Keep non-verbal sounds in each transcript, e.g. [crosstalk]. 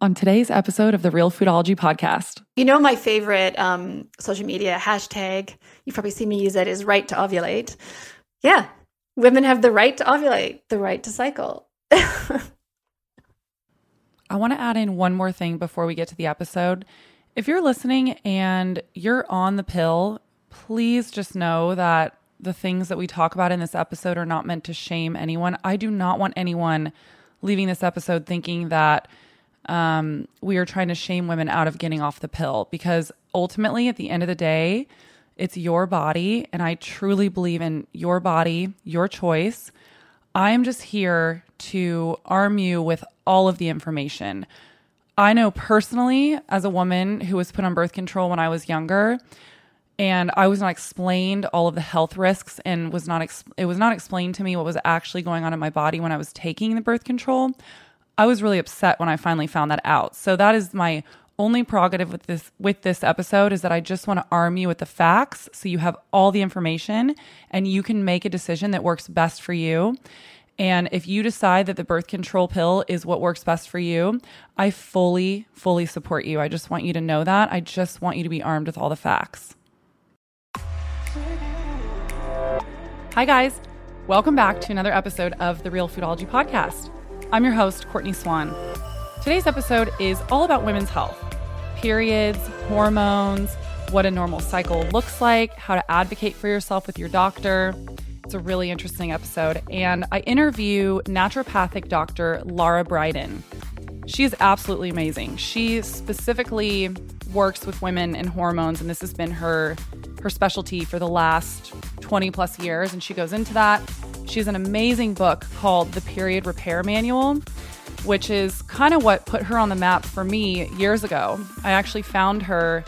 on today's episode of the Real Foodology podcast. You know, my favorite um, social media hashtag, you've probably seen me use it, is right to ovulate. Yeah, women have the right to ovulate, the right to cycle. [laughs] I want to add in one more thing before we get to the episode. If you're listening and you're on the pill, please just know that the things that we talk about in this episode are not meant to shame anyone. I do not want anyone leaving this episode thinking that um, we are trying to shame women out of getting off the pill because ultimately, at the end of the day, it's your body. And I truly believe in your body, your choice. I am just here to arm you with all of the information. I know personally, as a woman who was put on birth control when I was younger, and I was not explained all of the health risks and was not ex- it was not explained to me what was actually going on in my body when I was taking the birth control. I was really upset when I finally found that out. So that is my only prerogative with this with this episode is that I just want to arm you with the facts so you have all the information and you can make a decision that works best for you. And if you decide that the birth control pill is what works best for you, I fully fully support you. I just want you to know that. I just want you to be armed with all the facts. Hi, guys. Welcome back to another episode of the Real Foodology Podcast. I'm your host, Courtney Swan. Today's episode is all about women's health periods, hormones, what a normal cycle looks like, how to advocate for yourself with your doctor. It's a really interesting episode. And I interview naturopathic doctor Lara Briden. She is absolutely amazing. She specifically works with women and hormones, and this has been her her specialty for the last 20 plus years, and she goes into that. She has an amazing book called The Period Repair Manual, which is kind of what put her on the map for me years ago. I actually found her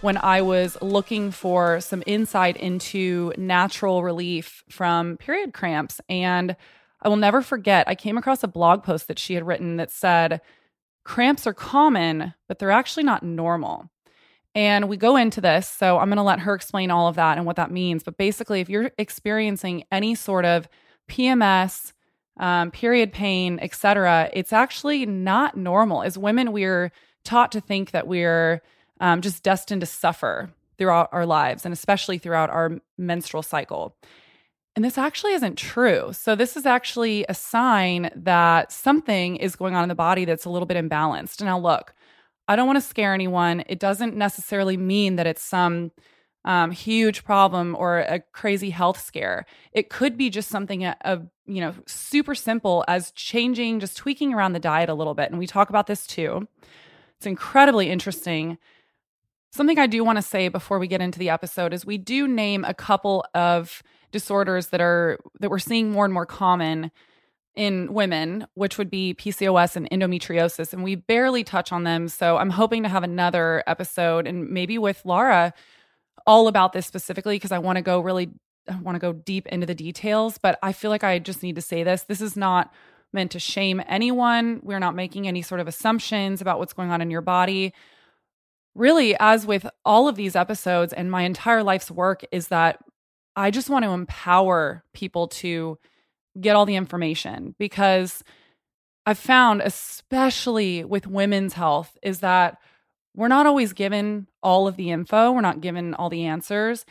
when I was looking for some insight into natural relief from period cramps. And I will never forget, I came across a blog post that she had written that said, Cramps are common, but they're actually not normal. And we go into this. So I'm going to let her explain all of that and what that means. But basically, if you're experiencing any sort of PMS, um, period pain, etc., it's actually not normal. As women, we're taught to think that we're um, just destined to suffer throughout our lives and especially throughout our menstrual cycle. And this actually isn't true. So, this is actually a sign that something is going on in the body that's a little bit imbalanced. Now, look, I don't want to scare anyone. It doesn't necessarily mean that it's some um, huge problem or a crazy health scare. It could be just something of uh, you know super simple as changing, just tweaking around the diet a little bit. And we talk about this too. It's incredibly interesting. Something I do want to say before we get into the episode is we do name a couple of disorders that are that we're seeing more and more common in women, which would be PCOS and endometriosis. And we barely touch on them. So I'm hoping to have another episode and maybe with Laura all about this specifically because I want to go really I want to go deep into the details, but I feel like I just need to say this. This is not meant to shame anyone. We're not making any sort of assumptions about what's going on in your body. Really, as with all of these episodes and my entire life's work, is that I just want to empower people to get all the information because I've found, especially with women's health, is that we're not always given all of the info, we're not given all the answers.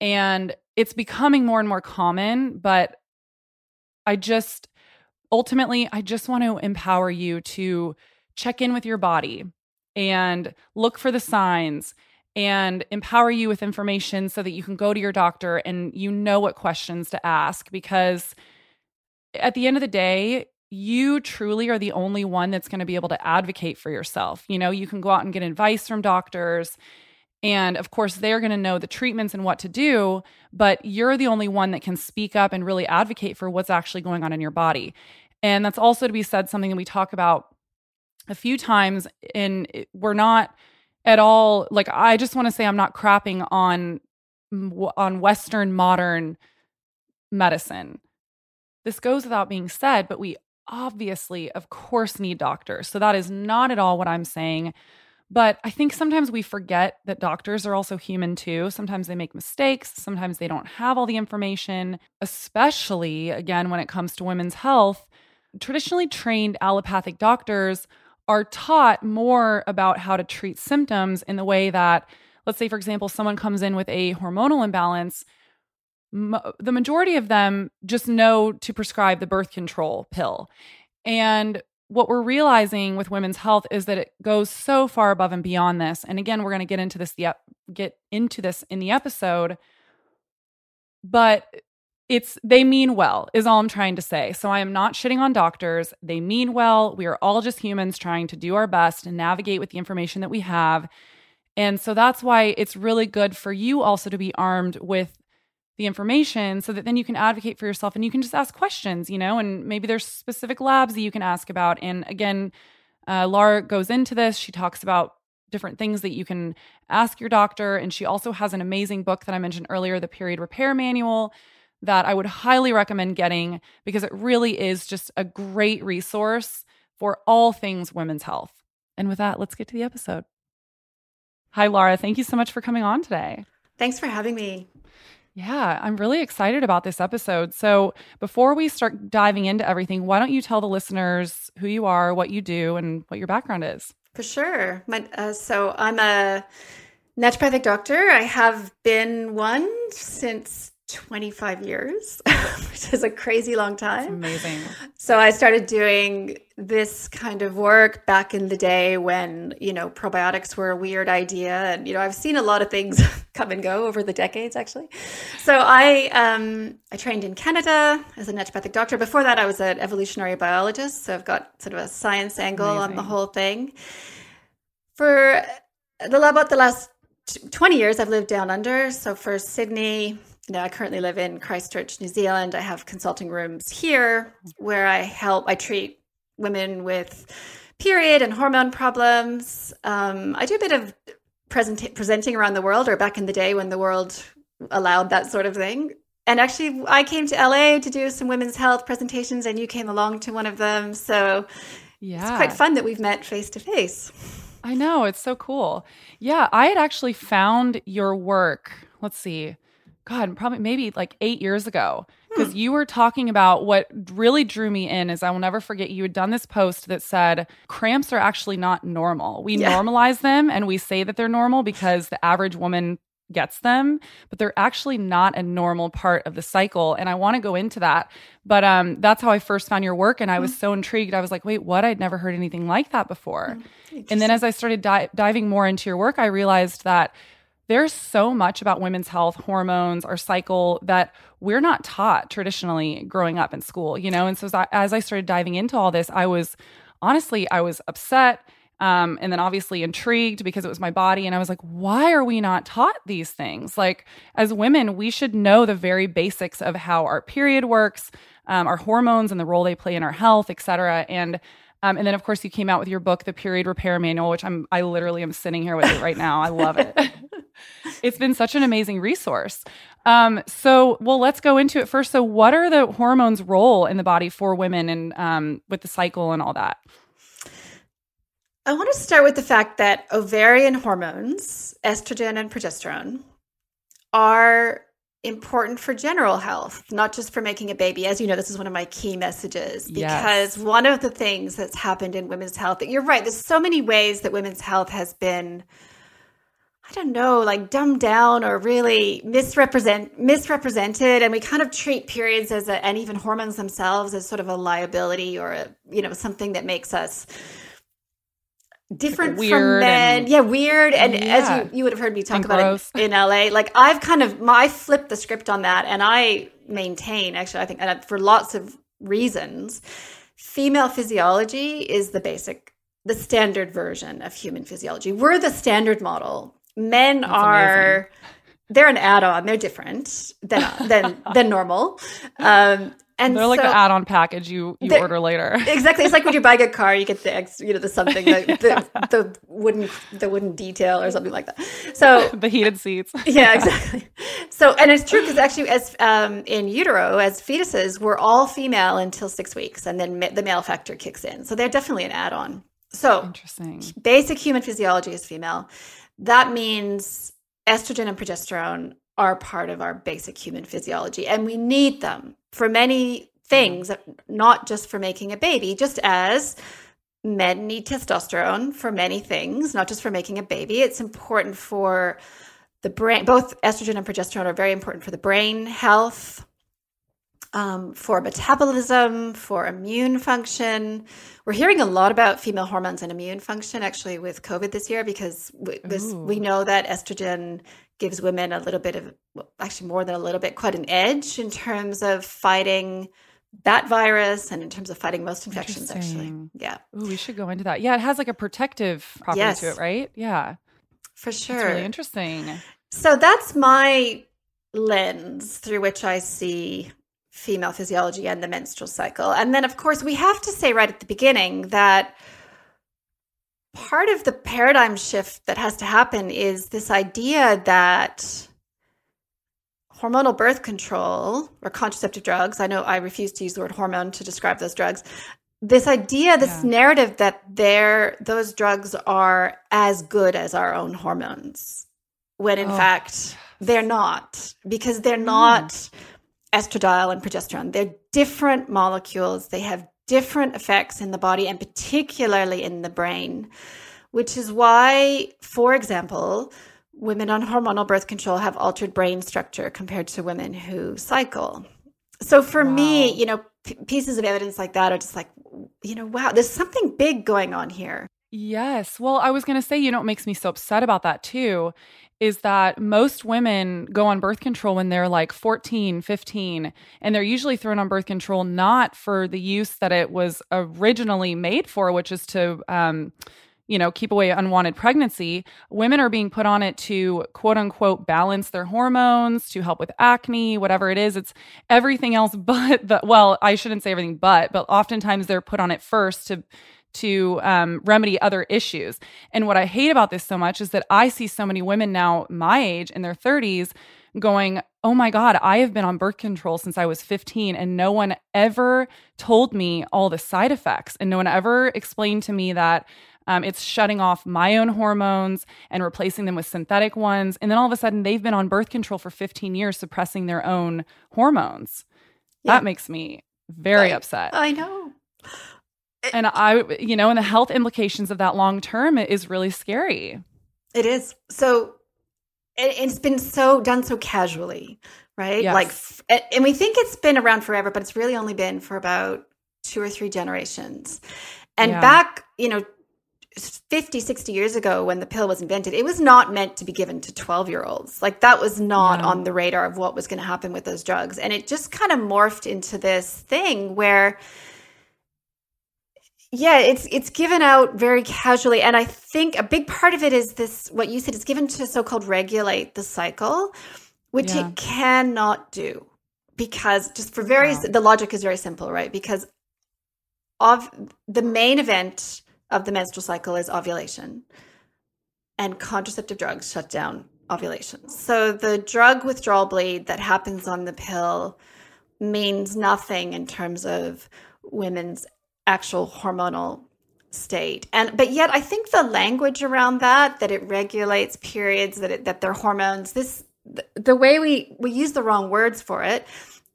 And it's becoming more and more common, but I just ultimately, I just want to empower you to check in with your body and look for the signs and empower you with information so that you can go to your doctor and you know what questions to ask because at the end of the day, you truly are the only one that's going to be able to advocate for yourself. You know, you can go out and get advice from doctors. And of course, they're going to know the treatments and what to do, but you're the only one that can speak up and really advocate for what's actually going on in your body. And that's also to be said something that we talk about a few times. And we're not at all like, I just want to say I'm not crapping on on Western modern medicine. This goes without being said, but we obviously, of course, need doctors. So that is not at all what I'm saying. But I think sometimes we forget that doctors are also human too. Sometimes they make mistakes. Sometimes they don't have all the information, especially again when it comes to women's health. Traditionally trained allopathic doctors are taught more about how to treat symptoms in the way that, let's say, for example, someone comes in with a hormonal imbalance. The majority of them just know to prescribe the birth control pill. And what we're realizing with women's health is that it goes so far above and beyond this. And again, we're going to get into this the get into this in the episode. But it's they mean well is all i'm trying to say so i am not shitting on doctors they mean well we are all just humans trying to do our best and navigate with the information that we have and so that's why it's really good for you also to be armed with the information so that then you can advocate for yourself and you can just ask questions you know and maybe there's specific labs that you can ask about and again uh, laura goes into this she talks about different things that you can ask your doctor and she also has an amazing book that i mentioned earlier the period repair manual that I would highly recommend getting because it really is just a great resource for all things women's health. And with that, let's get to the episode. Hi, Laura. Thank you so much for coming on today. Thanks for having me. Yeah, I'm really excited about this episode. So, before we start diving into everything, why don't you tell the listeners who you are, what you do, and what your background is? For sure. My, uh, so, I'm a naturopathic doctor. I have been one since 25 years, [laughs] which is a crazy long time. That's amazing. So I started doing this kind of work back in the day when, you know, probiotics were a weird idea. And, you know, I've seen a lot of things [laughs] come and go over the decades, actually. So I, um, I trained in Canada as a naturopathic doctor. Before that, I was an evolutionary biologist. So I've got sort of a science angle amazing. on the whole thing. For the, about the last 20 years, I've lived down under. So for Sydney, know, I currently live in Christchurch, New Zealand. I have consulting rooms here where I help, I treat women with period and hormone problems. Um, I do a bit of present- presenting around the world, or back in the day when the world allowed that sort of thing. And actually, I came to LA to do some women's health presentations, and you came along to one of them. So yeah. it's quite fun that we've met face to face. I know. It's so cool. Yeah. I had actually found your work. Let's see God, probably maybe like eight years ago, because hmm. you were talking about what really drew me in is I will never forget you had done this post that said cramps are actually not normal. We yeah. normalize them and we say that they're normal because the average woman gets them, but they're actually not a normal part of the cycle. And I want to go into that. But um, that's how I first found your work. And I was hmm. so intrigued. I was like, wait, what? I'd never heard anything like that before. Hmm. And then as I started di- diving more into your work, I realized that there's so much about women's health, hormones, our cycle that we're not taught traditionally growing up in school, you know? And so as I, as I started diving into all this, I was honestly, I was upset. Um, and then obviously intrigued because it was my body. And I was like, why are we not taught these things? Like, as women, we should know the very basics of how our period works, um, our hormones and the role they play in our health, et cetera. And um, and then, of course, you came out with your book, The Period Repair Manual, which I'm I literally am sitting here with it right now. I love it. [laughs] it's been such an amazing resource. Um, so, well, let's go into it first. So, what are the hormones' role in the body for women and um, with the cycle and all that? I want to start with the fact that ovarian hormones, estrogen and progesterone, are important for general health, not just for making a baby. As you know, this is one of my key messages because yes. one of the things that's happened in women's health that you're right, there's so many ways that women's health has been don't know, like dumbed down or really misrepresent misrepresented, and we kind of treat periods as a, and even hormones themselves as sort of a liability or a you know something that makes us different weird from men. And, yeah, weird. And yeah. as you you would have heard me talk and about gross. it in LA, like I've kind of I flipped the script on that, and I maintain actually I think and for lots of reasons, female physiology is the basic the standard version of human physiology. We're the standard model men That's are amazing. they're an add-on. They're different than [laughs] than than normal. Um, and they're like so, the add-on package you you order later. [laughs] exactly. It's like when you buy a car, you get the ex, you know, the something, the, [laughs] the, the wooden the wooden detail or something like that. So the heated seats. yeah, exactly. So and it's true because actually, as um, in utero, as fetuses, we're all female until six weeks, and then the male factor kicks in. So they're definitely an add-on. So interesting. Basic human physiology is female that means estrogen and progesterone are part of our basic human physiology and we need them for many things not just for making a baby just as men need testosterone for many things, not just for making a baby. It's important for the brain. Both estrogen and progesterone are very important for the brain health, um, for metabolism, for immune function. We're hearing a lot about female hormones and immune function actually with COVID this year because we, this, we know that estrogen gives women a little bit of, actually more than a little bit, quite an edge in terms of fighting that virus and in terms of fighting most infections actually. Yeah. Ooh, we should go into that. Yeah it has like a protective property yes. to it right? Yeah. For sure that's really interesting. So that's my lens through which i see female physiology and the menstrual cycle and then of course we have to say right at the beginning that part of the paradigm shift that has to happen is this idea that hormonal birth control or contraceptive drugs i know i refuse to use the word hormone to describe those drugs this idea this yeah. narrative that they're those drugs are as good as our own hormones when in oh. fact they're not because they're not mm. Estradiol and progesterone they're different molecules they have different effects in the body and particularly in the brain which is why for example women on hormonal birth control have altered brain structure compared to women who cycle. So for wow. me, you know, p- pieces of evidence like that are just like, you know, wow, there's something big going on here. Yes. Well, I was going to say, you know, what makes me so upset about that too is that most women go on birth control when they're like 14, 15, and they're usually thrown on birth control not for the use that it was originally made for, which is to, um, you know, keep away unwanted pregnancy, women are being put on it to quote unquote balance their hormones, to help with acne, whatever it is. It's everything else [laughs] but the, well, I shouldn't say everything but, but oftentimes they're put on it first to to um, remedy other issues. And what I hate about this so much is that I see so many women now my age in their 30s going, Oh my God, I have been on birth control since I was 15, and no one ever told me all the side effects. And no one ever explained to me that um, it's shutting off my own hormones and replacing them with synthetic ones. And then all of a sudden, they've been on birth control for 15 years, suppressing their own hormones. Yeah. That makes me very I, upset. I know. And I, you know, and the health implications of that long term is really scary. It is. So it's been so done so casually, right? Yes. Like, and we think it's been around forever, but it's really only been for about two or three generations. And yeah. back, you know, 50 60 years ago when the pill was invented it was not meant to be given to 12 year olds like that was not no. on the radar of what was going to happen with those drugs and it just kind of morphed into this thing where yeah it's it's given out very casually and i think a big part of it is this what you said is given to so-called regulate the cycle which yeah. it cannot do because just for various wow. the logic is very simple right because of the main event of the menstrual cycle is ovulation, and contraceptive drugs shut down ovulation. So the drug withdrawal bleed that happens on the pill means nothing in terms of women's actual hormonal state and but yet i think the language around that that it regulates periods that it, that their hormones this the, the way we we use the wrong words for it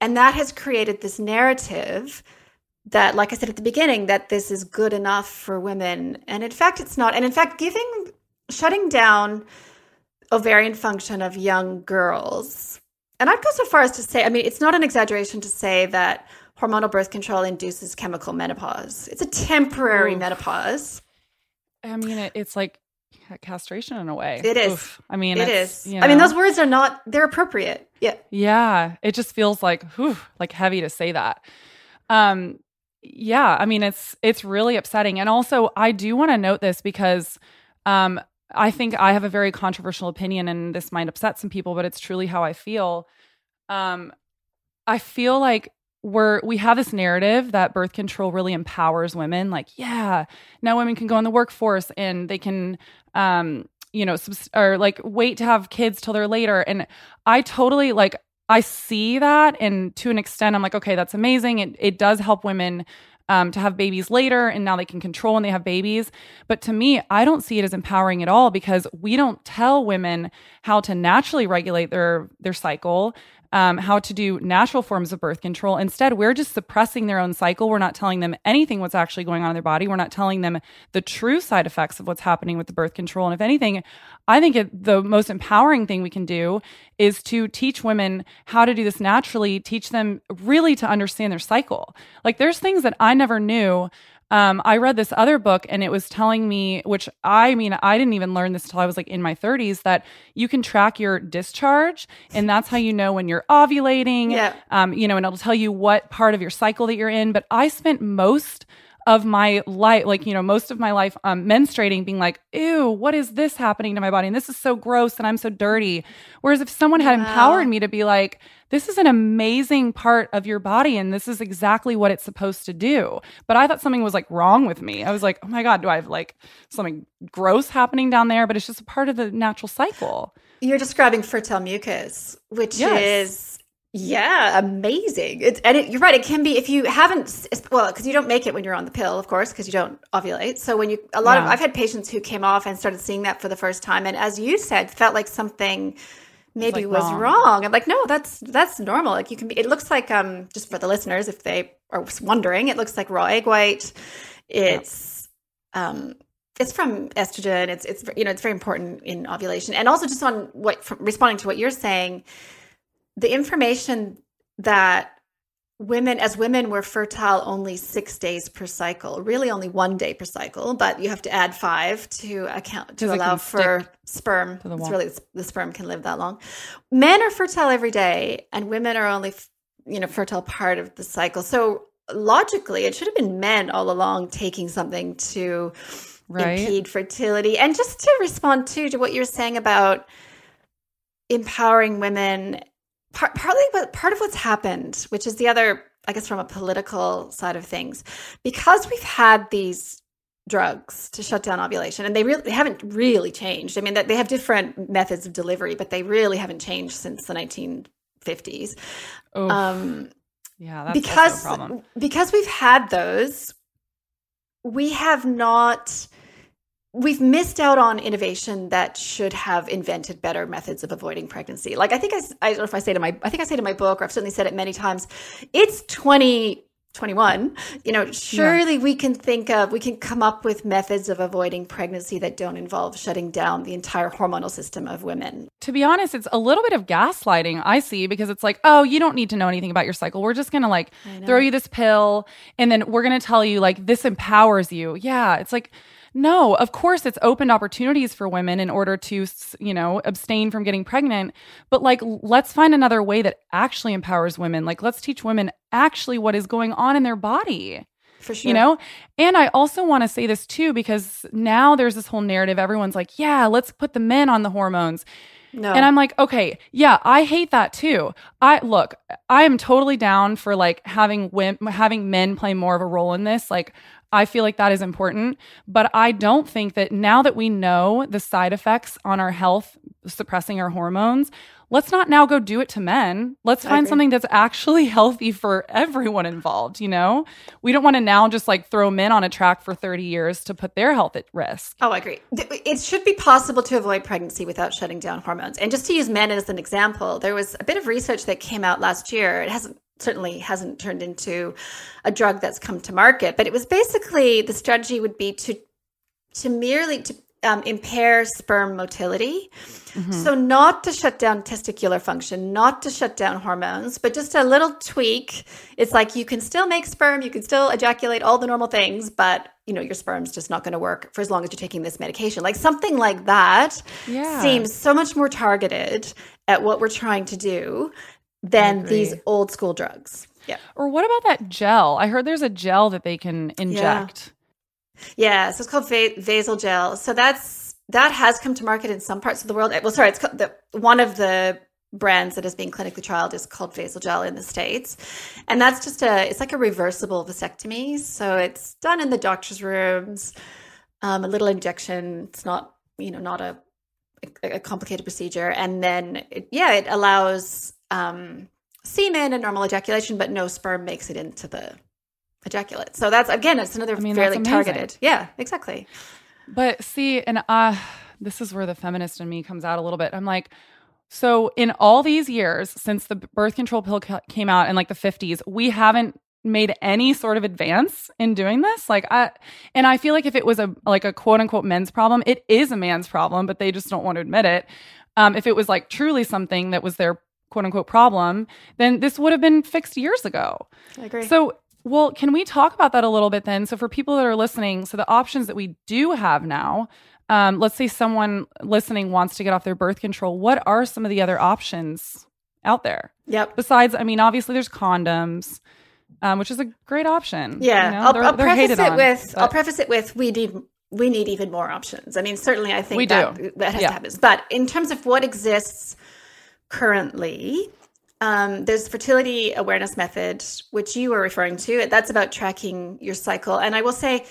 and that has created this narrative that, like I said at the beginning, that this is good enough for women. And in fact, it's not. And in fact, giving, shutting down ovarian function of young girls, and I'd go so far as to say, I mean, it's not an exaggeration to say that hormonal birth control induces chemical menopause. It's a temporary Oof. menopause. I mean, it's like castration in a way. It is. Oof. I mean, it is. You know. I mean, those words are not, they're appropriate. Yeah. Yeah. It just feels like, whew, like heavy to say that. Um, yeah, I mean it's it's really upsetting. And also I do want to note this because um I think I have a very controversial opinion and this might upset some people, but it's truly how I feel. Um I feel like we're we have this narrative that birth control really empowers women like yeah now women can go in the workforce and they can um you know subs- or like wait to have kids till they're later and i totally like I see that, and to an extent, I'm like, okay, that's amazing. It it does help women um, to have babies later, and now they can control when they have babies. But to me, I don't see it as empowering at all because we don't tell women how to naturally regulate their their cycle. Um, how to do natural forms of birth control. Instead, we're just suppressing their own cycle. We're not telling them anything what's actually going on in their body. We're not telling them the true side effects of what's happening with the birth control. And if anything, I think it, the most empowering thing we can do is to teach women how to do this naturally, teach them really to understand their cycle. Like there's things that I never knew um, I read this other book and it was telling me, which I mean, I didn't even learn this until I was like in my 30s, that you can track your discharge and that's how you know when you're ovulating. Yeah. Um, you know, and it'll tell you what part of your cycle that you're in. But I spent most of my life, like, you know, most of my life um, menstruating, being like, ew, what is this happening to my body? And this is so gross and I'm so dirty. Whereas if someone had wow. empowered me to be like, this is an amazing part of your body and this is exactly what it's supposed to do. But I thought something was like wrong with me. I was like, oh my God, do I have like something gross happening down there? But it's just a part of the natural cycle. You're describing fertile mucus, which yes. is yeah, amazing. It's and it, you're right. It can be if you haven't well because you don't make it when you're on the pill, of course, because you don't ovulate. So when you a lot yeah. of I've had patients who came off and started seeing that for the first time, and as you said, felt like something maybe like was wrong. wrong. I'm like, no, that's that's normal. Like you can be. It looks like um just for the listeners if they are wondering, it looks like raw egg white. It's um it's from estrogen. It's it's you know it's very important in ovulation, and also just on what responding to what you're saying the information that women as women were fertile only six days per cycle really only one day per cycle but you have to add five to account to allow for sperm. it's really the sperm can live that long. Men are fertile every day and women are only you know fertile part of the cycle. So logically it should have been men all along taking something to right. impede fertility. And just to respond too to what you're saying about empowering women part, partly what part of what's happened, which is the other, I guess, from a political side of things, because we've had these drugs to shut down ovulation, and they really they haven't really changed. I mean, they have different methods of delivery, but they really haven't changed since the 1950s. Um, yeah, that's because because we've had those, we have not we've missed out on innovation that should have invented better methods of avoiding pregnancy. Like I think I, I don't know if I say to my I think I say to my book or I've certainly said it many times. It's 2021. You know, surely yeah. we can think of we can come up with methods of avoiding pregnancy that don't involve shutting down the entire hormonal system of women. To be honest, it's a little bit of gaslighting I see because it's like, "Oh, you don't need to know anything about your cycle. We're just going to like throw you this pill and then we're going to tell you like this empowers you." Yeah, it's like no, of course it's opened opportunities for women in order to, you know, abstain from getting pregnant. But like, let's find another way that actually empowers women. Like, let's teach women actually what is going on in their body. For sure. You know? And I also want to say this too, because now there's this whole narrative. Everyone's like, yeah, let's put the men on the hormones. No. And I'm like, okay, yeah, I hate that too. I look, I am totally down for like having women, having men play more of a role in this. Like, I feel like that is important. But I don't think that now that we know the side effects on our health, suppressing our hormones, let's not now go do it to men. Let's find something that's actually [laughs] healthy for everyone involved, you know? We don't want to now just like throw men on a track for 30 years to put their health at risk. Oh, I agree. It should be possible to avoid pregnancy without shutting down hormones. And just to use men as an example, there was a bit of research that came out last year. It hasn't certainly hasn't turned into a drug that's come to market. But it was basically the strategy would be to to merely to um, impair sperm motility. Mm-hmm. So not to shut down testicular function, not to shut down hormones, but just a little tweak. It's like you can still make sperm, you can still ejaculate all the normal things, but you know your sperm's just not going to work for as long as you're taking this medication. Like something like that yeah. seems so much more targeted at what we're trying to do than these old school drugs. Yeah. Or what about that gel? I heard there's a gel that they can inject. Yeah, yeah so it's called va- Vasalgel. So that's that has come to market in some parts of the world. Well, sorry, it's the, one of the brands that is being clinically trialed is called Vasalgel in the states, and that's just a it's like a reversible vasectomy. So it's done in the doctor's rooms, um, a little injection. It's not you know not a a complicated procedure and then it, yeah it allows um, semen and normal ejaculation, but no sperm makes it into the ejaculate. So that's again, it's another I mean, fairly targeted. Yeah, exactly. But see, and uh this is where the feminist in me comes out a little bit. I'm like, So, in all these years since the birth control pill ca- came out in like the 50s, we haven't made any sort of advance in doing this. Like, I, and I feel like if it was a like a quote unquote men's problem, it is a man's problem, but they just don't want to admit it. Um, if it was like truly something that was their quote unquote problem, then this would have been fixed years ago. I agree. So, well, can we talk about that a little bit then? So, for people that are listening, so the options that we do have now, um, let's say someone listening wants to get off their birth control, what are some of the other options out there? Yep. Besides, I mean, obviously there's condoms, um, which is a great option. Yeah, you know? I'll, They're- I'll they're preface it on, with I'll preface it with we need we need even more options. I mean, certainly I think We that do. that has Yeah. to happen. But in terms of what exists currently, um, there's fertility awareness method, which you were referring to. That's about tracking your cycle, and I will say.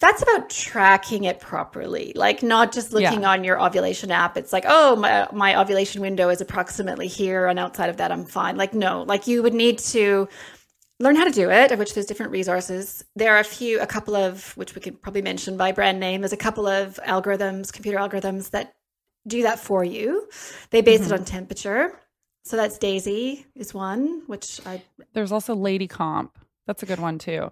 That's about tracking it properly, like not just looking Yeah. on your ovulation app. It's like, oh, my, my ovulation window is approximately here, and outside of that, I'm fine. Like, no, like you would need to learn how to do it, of which there's different resources. There are a few, a couple of, which we could probably mention by brand name. There's a couple of algorithms, computer algorithms that do that for you. They base it on temperature. So that's Daysy is one, which I There's also Lady Comp. That's a good one too.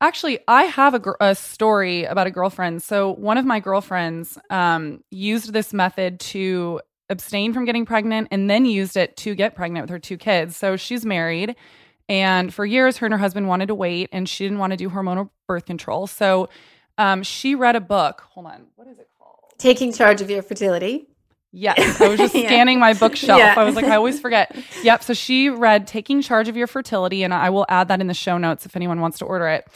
Actually, I have a, gr- a story about a girlfriend. So one of my girlfriends um, used this method to abstain from getting pregnant, and then used it to get pregnant with her two kids. So she's married, and for years, her and her husband wanted to wait, and she didn't want to do hormonal birth control. So um, she read a book. Hold on, what is it called? Taking charge of your fertility. Yes, I was just [laughs] Yeah. scanning my bookshelf. Yeah. I was like, I always forget. Yep. So she read Taking Charge of Your Fertility, and I will add that in the show notes if anyone wants to order it.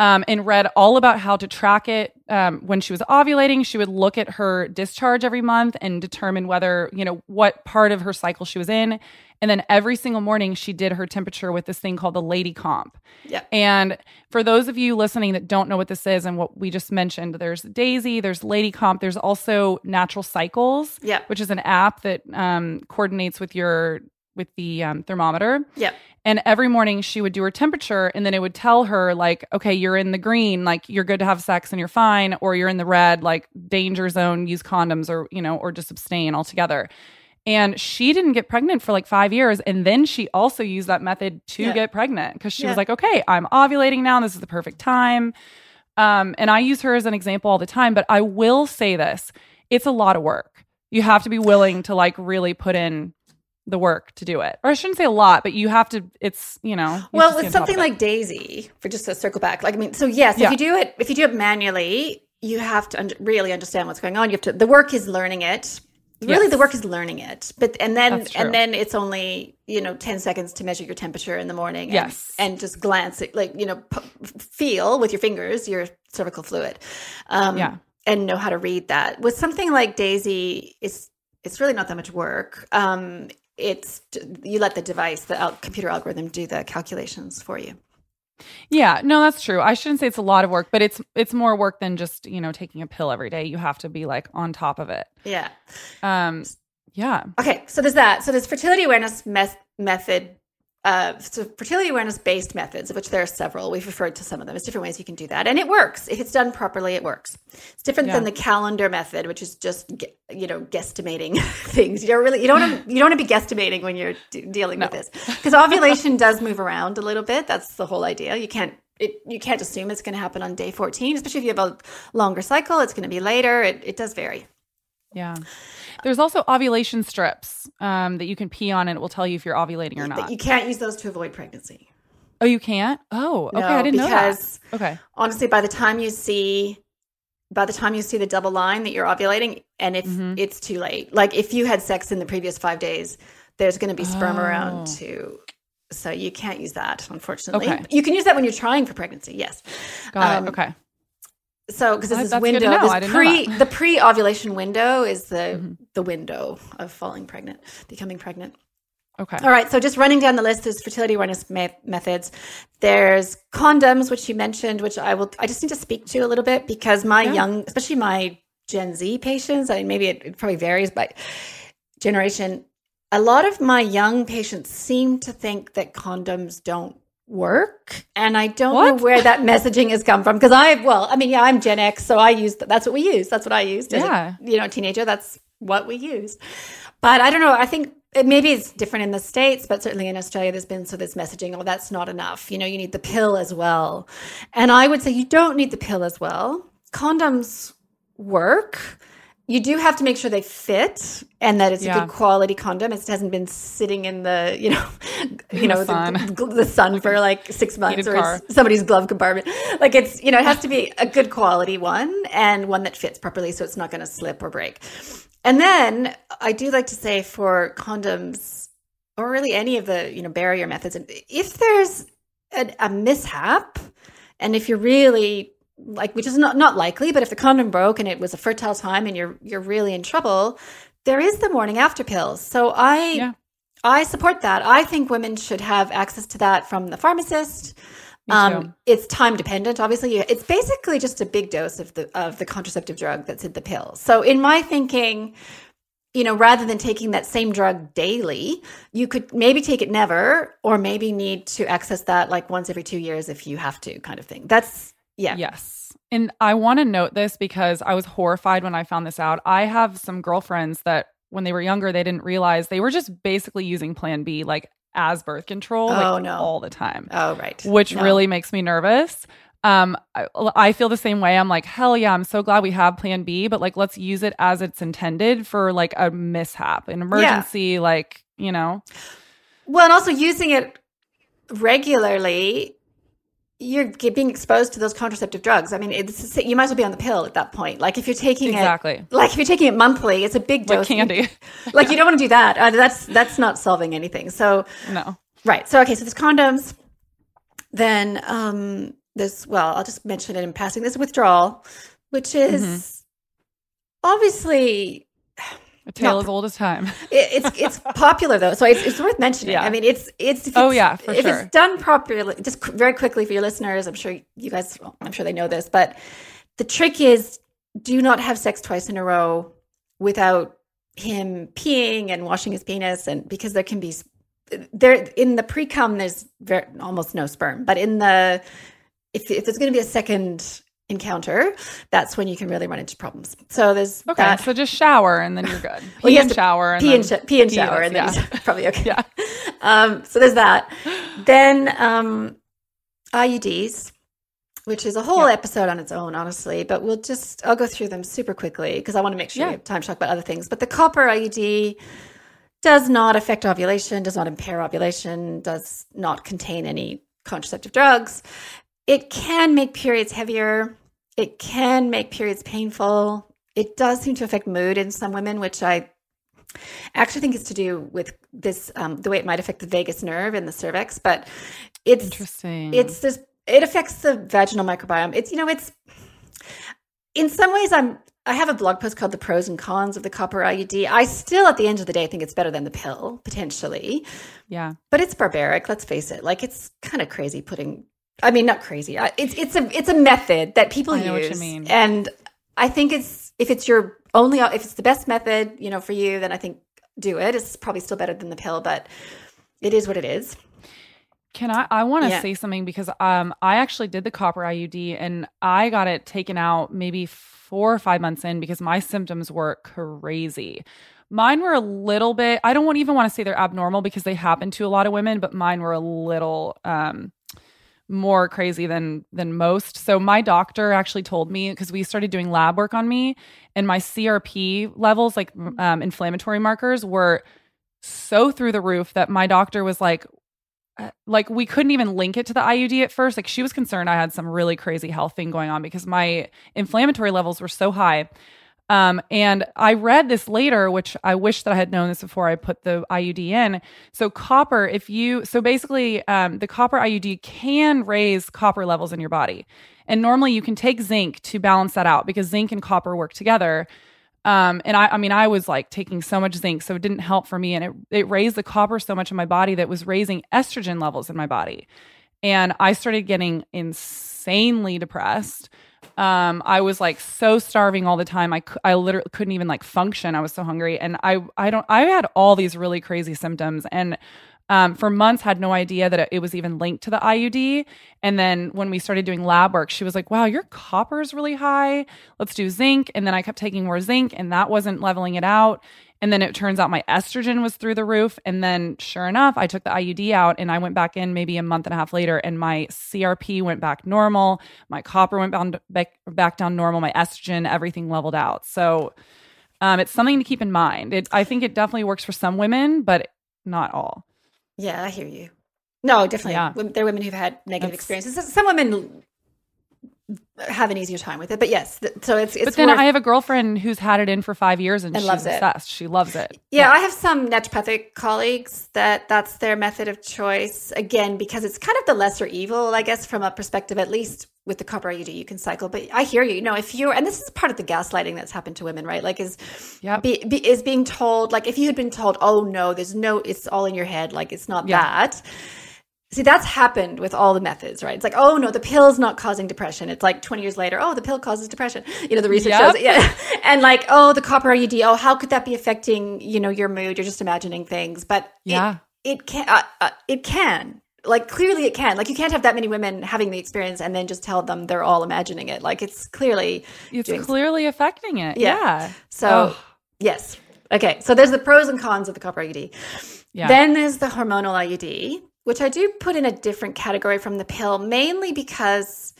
Um, and read all about how to track it. Um, when she was ovulating, she would look at her discharge every month and determine whether, you know, what part of her cycle she was in. And then every single morning, she did her temperature with this thing called the Lady Comp. Yep. And for those of you listening that don't know what this is and what we just mentioned, there's Daysy, there's Lady Comp, there's also Natural Cycles, Yep. which is an app that um, coordinates with your with the um, thermometer. Yeah. And every morning she would do her temperature, and then it would tell her like, okay, you're in the green, like you're good to have sex and you're fine, or you're in the red, like danger zone, use condoms, or you know, or just abstain altogether. And she didn't get pregnant for like five years. And then she also used that method to Yeah. get pregnant because she Yeah. was like, okay, I'm ovulating now. This is the perfect time. Um, and I use her as an example all the time. But I will say this it's a lot of work. You have to be willing to like really put in the work to do it. Or I shouldn't say a lot, but you have to, it's, you know. you Well, with something it. like Daysy, for just to circle back, like I mean, so yes, Yeah. if you do it, if you do it manually, you have to un- really understand what's going on. You have to. The work is learning it. Really, Yes. the work is learning it. But and then and then it's only you know ten seconds to measure your temperature in the morning. And, Yes. and just glance at like you know p- feel with your fingers your cervical fluid. Um, Yeah. and know how to read that. With something like Daysy, it's it's really not that much work. Um, it's you let the device, the al- computer algorithm, do the calculations for you. Yeah, no, that's true. I shouldn't say it's a lot of work, but it's it's more work than just, you know, taking a pill every day. You have to be like on top of it. Yeah. Um yeah. Okay. So there's that. So there's fertility awareness method. Uh, so fertility awareness based methods, of which there are several. We've referred to some of them. There's different ways you can do that, and it works if it's done properly. It works. It's different Yeah. than the calendar method, which is just you know guesstimating [laughs] things. You don't really you don't wanna, you don't want to be guesstimating when you're d- dealing with this because ovulation does move around a little bit. That's the whole idea. You can't it, you can't assume it's going to happen on day 14, especially if you have a longer cycle. It's going to be later. It, it does vary. Yeah. There's also ovulation strips um, that you can pee on and it will tell you if you're ovulating or not. But you can't use those to avoid pregnancy. oh, you can't? Oh, okay. No, I didn't know because that. Okay. honestly by the time you see by the time you see the double line that you're ovulating and if Mhm. it's too late like if you had sex in the previous five days there's going to be sperm Oh. around too so you can't use that unfortunately Okay. you can use that when you're trying for pregnancy yes Got Um, it. Okay. So because this good window this I didn't know pre the pre-ovulation window is the Mhm. the window of falling pregnant becoming pregnant Okay. all right, so just running down the list, there's fertility awareness me- methods. There's condoms, which you mentioned, which I will. I just need to speak to a little bit because my Yeah. young, especially my Gen Z patients, I mean, maybe it, it probably varies by generation. A lot of my young patients seem to think that condoms don't work, and I don't know where that [laughs] messaging has come from. Because I, well, I mean, yeah, I'm Gen X, so I use that's what we use. That's what I used. As Yeah. a, you know, teenager. That's what we used. But I don't know. I think it, maybe it's different in the states, but certainly in Australia, there's been so this messaging. Oh, that's not enough. You know, you need the pill as well. And I would say you don't need the pill as well. Condoms work. You do have to make sure they fit and that it's Yeah. a good quality condom. It hasn't been sitting in the, you know, [laughs] you know, sun. The, the sun for like six months or car. somebody's glove compartment. Like it's, you know, it has to be a good quality one and one that fits properly so it's not going to slip or break. And then I do like to say for condoms or really any of the, you know, barrier methods, if there's a, a mishap and if you're really like which is not not likely, but if the condom broke and it was a fertile time and you're you're really in trouble, there is the morning after pills. So I Yeah. I support that. I think women should have access to that from the pharmacist. Um, it's time dependent. Obviously, it's basically just a big dose of the of the contraceptive drug that's in the pill. So, in my thinking, you know, rather than taking that same drug daily, you could maybe take it never, or maybe need to access that like once every two years if you have to, kind of thing. That's yeah, Yes. And I want to note this because I was horrified when I found this out. I have some girlfriends that when they were younger, they didn't realize they were just basically using Plan B like as birth control Oh, like, no. all the time, Oh, right. which No. really makes me nervous. Um, I, I feel the same way. I'm like, hell yeah, I'm so glad we have Plan B, but like, let's use it as it's intended for like a mishap, an emergency, like you know. Well, and also using it regularly, you're being exposed to those contraceptive drugs. I mean, it's you might as well be on the pill at that point. Like if you're taking Exactly. it, like if you're taking it monthly, it's a big Like dose. candy. [laughs] like you don't want to do [laughs] that. Uh, that's that's not solving anything. So no. right. So okay. So there's condoms. Then um, there's well, I'll just mention it in passing. There's withdrawal, which is Mm-hmm. obviously A tale No. as old as time. [laughs] it, it's it's popular though, so it's, it's worth mentioning. Yeah. I mean, it's it's if Oh, yeah, for if sure. it's done properly, just very quickly for your listeners. I'm sure you guys, well, I'm sure they know this, but the trick is do not have sex twice in a row without him peeing and washing his penis, and because there can be there in the pre cum there's very, almost no sperm, but in the if if there's going to be a second encounter, that's when you can really run into problems. So there's Okay, that. so just shower and then you're good. Pee Well, has and shower and pee and, sh- pee and shower, and then that's- [laughs] he's probably okay. Yeah. Um, so there's that. Then um, IUDs, which is a whole Yeah. episode on its own, honestly. But we'll just I'll go through them super quickly because I want to make sure Yeah. we have time to talk about other things. But the copper IUD does not affect ovulation, does not impair ovulation, does not contain any contraceptive drugs. It can make periods heavier. It can make periods painful. It does seem to affect mood in some women, which I actually think is to do with this um, the way it might affect the vagus nerve and the cervix. But it's Interesting. it's this it affects the vaginal microbiome. It's you know it's in some ways I'm I have a blog post called the pros and cons of the copper IUD. I still at the end of the day think it's better than the pill potentially, yeah. but it's barbaric. Let's face it. Like it's kind of crazy putting. I mean, not crazy. It's it's a it's a method that people I know what use, you mean. and I think it's if it's your only if it's the best method, you know, for you, then I think do it. It's probably still better than the pill, but it is what it is. Can I? I want to Yeah. say something because um, I actually did the copper IUD and I got it taken out maybe four or five months in because my symptoms were crazy. Mine were a little bit. I don't want, even want to say they're abnormal because they happen to a lot of women, but mine were a little um, more crazy than than most. So my doctor actually told me because we started doing lab work on me, and my CRP levels, like um, inflammatory markers, were so through the roof that my doctor was like, uh, like we couldn't even link it to the IUD at first. Like she was concerned I had some really crazy health thing going on because my inflammatory levels were so high. Um, and I read this later, which I wish that I had known this before I put the IUD in. So copper, if you so basically um, the copper IUD can raise copper levels in your body. And normally you can take zinc to balance that out because zinc and copper work together. Um, and I, I mean, I was like taking so much zinc, so it didn't help for me. And it, it raised the copper so much in my body that was raising estrogen levels in my body. And I started getting insanely depressed. Um, I was like so starving all the time. I, I literally couldn't even like function. I was so hungry. And I, I don't, I had all these really crazy symptoms. And um, for months had no idea that it was even linked to the IUD. And then when we started doing lab work, she was like, wow, your copper is really high. Let's do zinc. And then I kept taking more zinc and that wasn't leveling it out. And then it turns out my estrogen was through the roof. And then sure enough, I took the IUD out and I went back in maybe a month and a half later and my CRP went back normal. My copper went down, back, back down normal. My estrogen, everything leveled out. So um, it's something to keep in mind. It, I think it definitely works for some women, but not all. Yeah, I hear you. No, definitely. Yeah. There are women who've had negative That's, experiences. Some women have an easier time with it. But yes, th- so it's, it's But then I have a girlfriend who's had it in for five years and, and she's loves obsessed. It. She loves it. [laughs] Yeah, yeah, I have some naturopathic colleagues that that's their method of choice. Again, because it's kind of the lesser evil, I guess, from a perspective at least with the copper IUD you can cycle. But I hear you. You know, if you're and this is part of the gaslighting that's happened to women, right? Like is yeah be, be, is being told like if you had been told, oh no, there's no, it's all in your head, like it's not yeah. that See, that's happened with all the methods, right? It's like, oh no, the pill's not causing depression. It's like 20 years later, oh, the pill causes depression. You know, the research yep. shows it. Yeah. [laughs] And like, oh, the copper IUD, oh, how could that be affecting, you know, your mood? You're just imagining things. But yeah, it, it can, uh, uh, it can. Like clearly it can. Like you can't have that many women having the experience and then just tell them they're all imagining it. Like it's clearly It's clearly affecting it. Yeah. yeah. So, oh. yes. Okay. So there's the pros and cons of the copper IUD. Yeah. Then there's the hormonal IUD which I do put in a different category from the pill, mainly because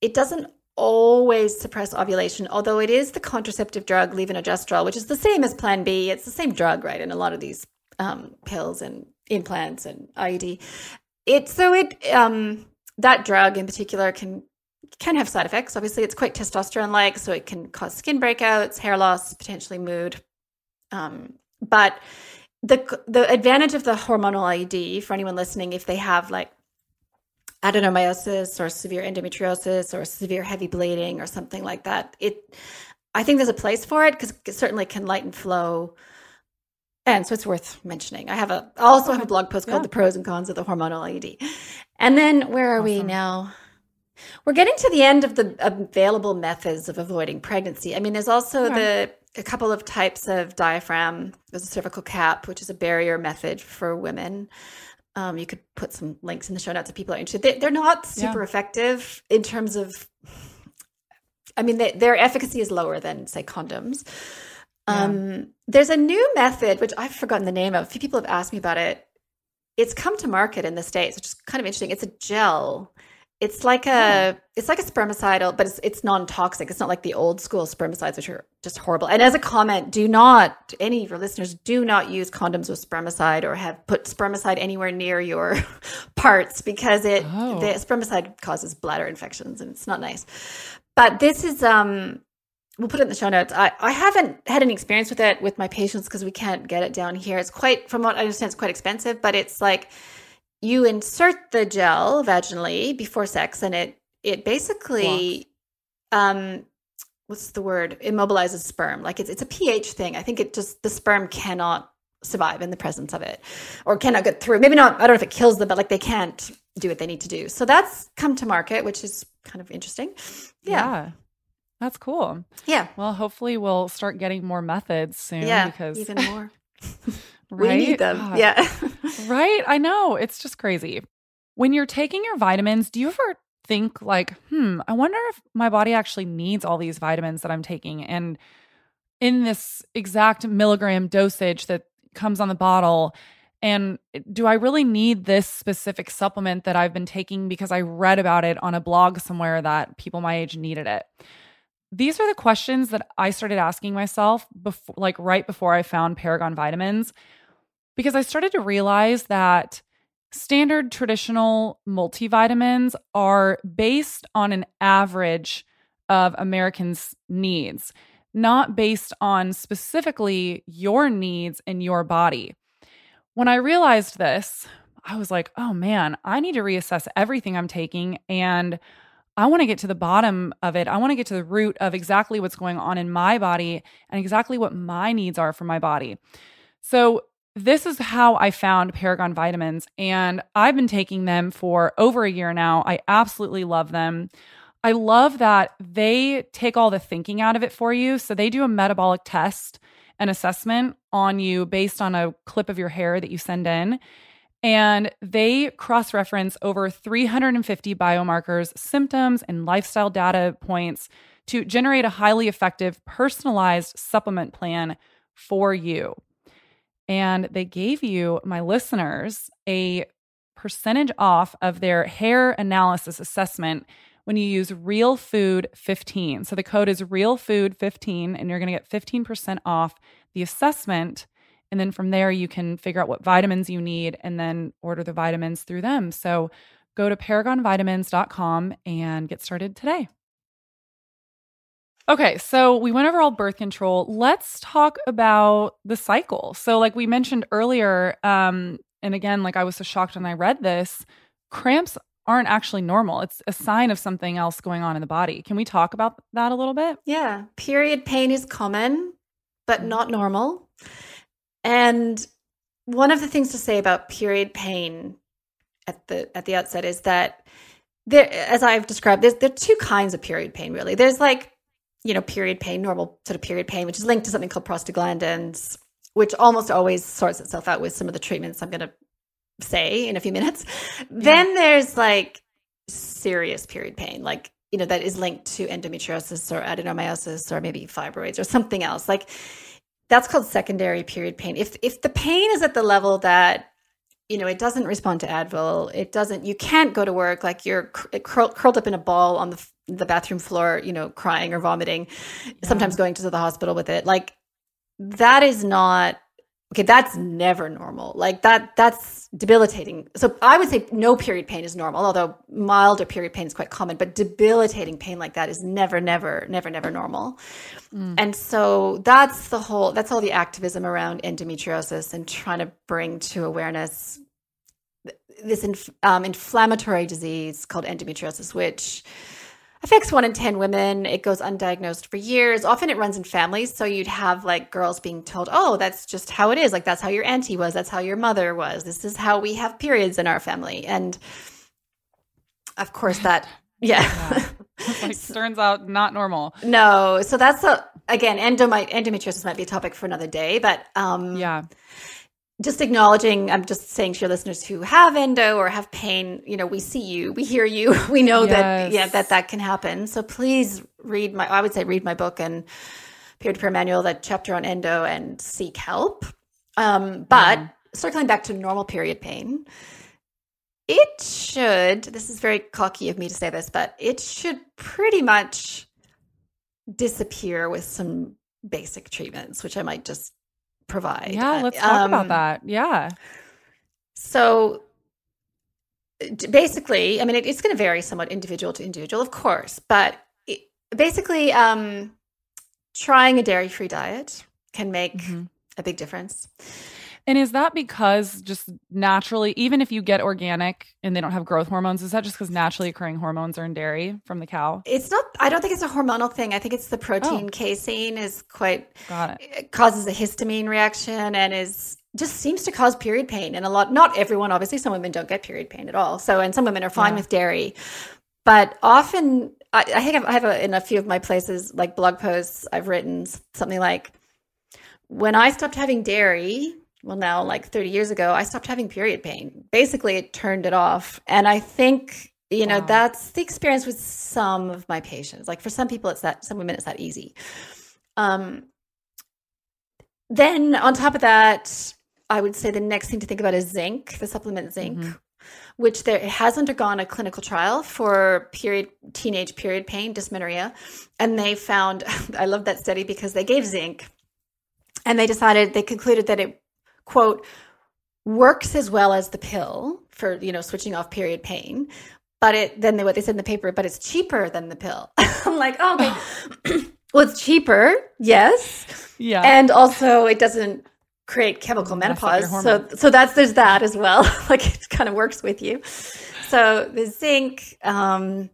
it doesn't always suppress ovulation, although it is the contraceptive drug levonorgestrel, which is the same as Plan B. It's the same drug, right, in a lot of these um, pills and implants and IUD. It so it um, that drug in particular can can have side effects. Obviously, it's quite testosterone like, so it can cause skin breakouts, hair loss, potentially mood. Um, but the the advantage of the hormonal IUD for anyone listening, if they have like adenomyosis or severe endometriosis or severe heavy bleeding or something like that, it I think there's a place for it because it certainly can lighten flow. And so it's worth mentioning. I have a I also have a blog post called yeah. The Pros and Cons of the Hormonal IUD. And then where are awesome. we now? We're getting to the end of the available methods of avoiding pregnancy. I mean, there's also the a couple of types of diaphragm. There's a cervical cap, which is a barrier method for women. Um, you could put some links in the show notes if people are interested. They, are not super yeah. effective in terms of, I mean, they, their efficacy is lower than, say, condoms. Yeah. Um, there's a new method, which I've forgotten the name of. A few people have asked me about it. It's come to market in the States, which is kind of interesting. It's a gel it's like a it's like a spermicidal, but it's it's non-toxic. It's not like the old school spermicides, which are just horrible. And as a comment, do not any of your listeners do not use condoms with spermicide or have put spermicide anywhere near your [laughs] parts because it oh. the spermicide causes bladder infections and it's not nice. But this is um we'll put it in the show notes. I, I haven't had any experience with it with my patients because we can't get it down here. It's quite from what I understand, it's quite expensive, but it's like you insert the gel vaginally before sex and it it basically um what's the word immobilizes sperm like it's it's a ph thing i think it just the sperm cannot survive in the presence of it or cannot get through maybe not i don't know if it kills them but like they can't do what they need to do so that's come to market which is kind of interesting yeah, yeah. That's cool. Yeah. Well, hopefully we'll start getting more methods soon yeah, because even [laughs] more. Right? We need them. God. Yeah. [laughs] right? I know. It's just crazy. When you're taking your vitamins, do you ever think like, "Hmm, I wonder if my body actually needs all these vitamins that I'm taking and in this exact milligram dosage that comes on the bottle and do I really need this specific supplement that I've been taking because I read about it on a blog somewhere that people my age needed it?" These are the questions that I started asking myself before like right before I found Paragon vitamins because I started to realize that standard traditional multivitamins are based on an average of Americans' needs, not based on specifically your needs in your body. When I realized this, I was like, oh man, I need to reassess everything I'm taking. And I want to get to the bottom of it. I want to get to the root of exactly what's going on in my body and exactly what my needs are for my body. So, this is how I found Paragon vitamins, and I've been taking them for over a year now. I absolutely love them. I love that they take all the thinking out of it for you. So they do a metabolic test and assessment on you based on a clip of your hair that you send in. And they cross reference over 350 biomarkers, symptoms, and lifestyle data points to generate a highly effective, personalized supplement plan for you. And they gave you, my listeners, a percentage off of their hair analysis assessment when you use Real Food 15. So the code is Real Food 15 and you're going to get 15% off the assessment and then from there you can figure out what vitamins you need and then order the vitamins through them. So go to paragonvitamins.com and get started today. Okay, so we went over all birth control. Let's talk about the cycle. So, like we mentioned earlier, um, and again, like I was so shocked when I read this, cramps aren't actually normal. It's a sign of something else going on in the body. Can we talk about that a little bit? Yeah. Period pain is common, but not normal. And one of the things to say about period pain at the at the outset is that there, as I've described, there's there are two kinds of period pain. Really, there's like you know period pain, normal sort of period pain, which is linked to something called prostaglandins, which almost always sorts itself out with some of the treatments I'm going to say in a few minutes. Yeah. Then there's like serious period pain, like you know that is linked to endometriosis or adenomyosis or maybe fibroids or something else, like that's called secondary period pain. If if the pain is at the level that you know it doesn't respond to Advil, it doesn't. You can't go to work like you're cur- curled up in a ball on the the bathroom floor, you know, crying or vomiting. Yeah. Sometimes going to the hospital with it. Like that is not okay that's never normal like that that's debilitating so i would say no period pain is normal although milder period pain is quite common but debilitating pain like that is never never never never normal mm. and so that's the whole that's all the activism around endometriosis and trying to bring to awareness this inf- um, inflammatory disease called endometriosis which affects one in 10 women. It goes undiagnosed for years. Often it runs in families. So you'd have like girls being told, oh, that's just how it is. Like that's how your auntie was. That's how your mother was. This is how we have periods in our family. And of course, that, [sighs] yeah. yeah. [laughs] like [laughs] turns out not normal. No. So that's a, again, endometriosis might be a topic for another day. But um, yeah just acknowledging i'm just saying to your listeners who have endo or have pain you know we see you we hear you [laughs] we know yes. that yeah that that can happen so please read my i would say read my book and Period Repair Manual that chapter on endo and seek help um, but mm. circling back to normal period pain it should this is very cocky of me to say this but it should pretty much disappear with some basic treatments which i might just provide. Yeah, let's talk um, about that. Yeah. So basically, I mean, it, it's going to vary somewhat individual to individual, of course, but it, basically, um, trying a dairy free diet can make mm-hmm. a big difference. And is that because just naturally, even if you get organic and they don't have growth hormones, is that just because naturally occurring hormones are in dairy from the cow? It's not, I don't think it's a hormonal thing. I think it's the protein oh. casein is quite, Got it. it causes a histamine reaction and is just seems to cause period pain. And a lot, not everyone, obviously, some women don't get period pain at all. So, and some women are fine yeah. with dairy. But often, I, I think I have a, in a few of my places, like blog posts, I've written something like, when I stopped having dairy, well now like 30 years ago i stopped having period pain. Basically it turned it off. And i think you know wow. that's the experience with some of my patients. Like for some people it's that some women it's that easy. Um then on top of that i would say the next thing to think about is zinc the supplement zinc mm-hmm. which there has undergone a clinical trial for period teenage period pain dysmenorrhea. And they found [laughs] i love that study because they gave zinc and they decided they concluded that it quote, works as well as the pill for, you know, switching off period pain. But it, then they, what they said in the paper, but it's cheaper than the pill. [laughs] I'm like, oh, okay. [sighs] [clears throat] well, it's cheaper. Yes. Yeah. And also it doesn't create chemical menopause. So, so that's, there's that as well. [laughs] like it kind of works with you. So the zinc, um,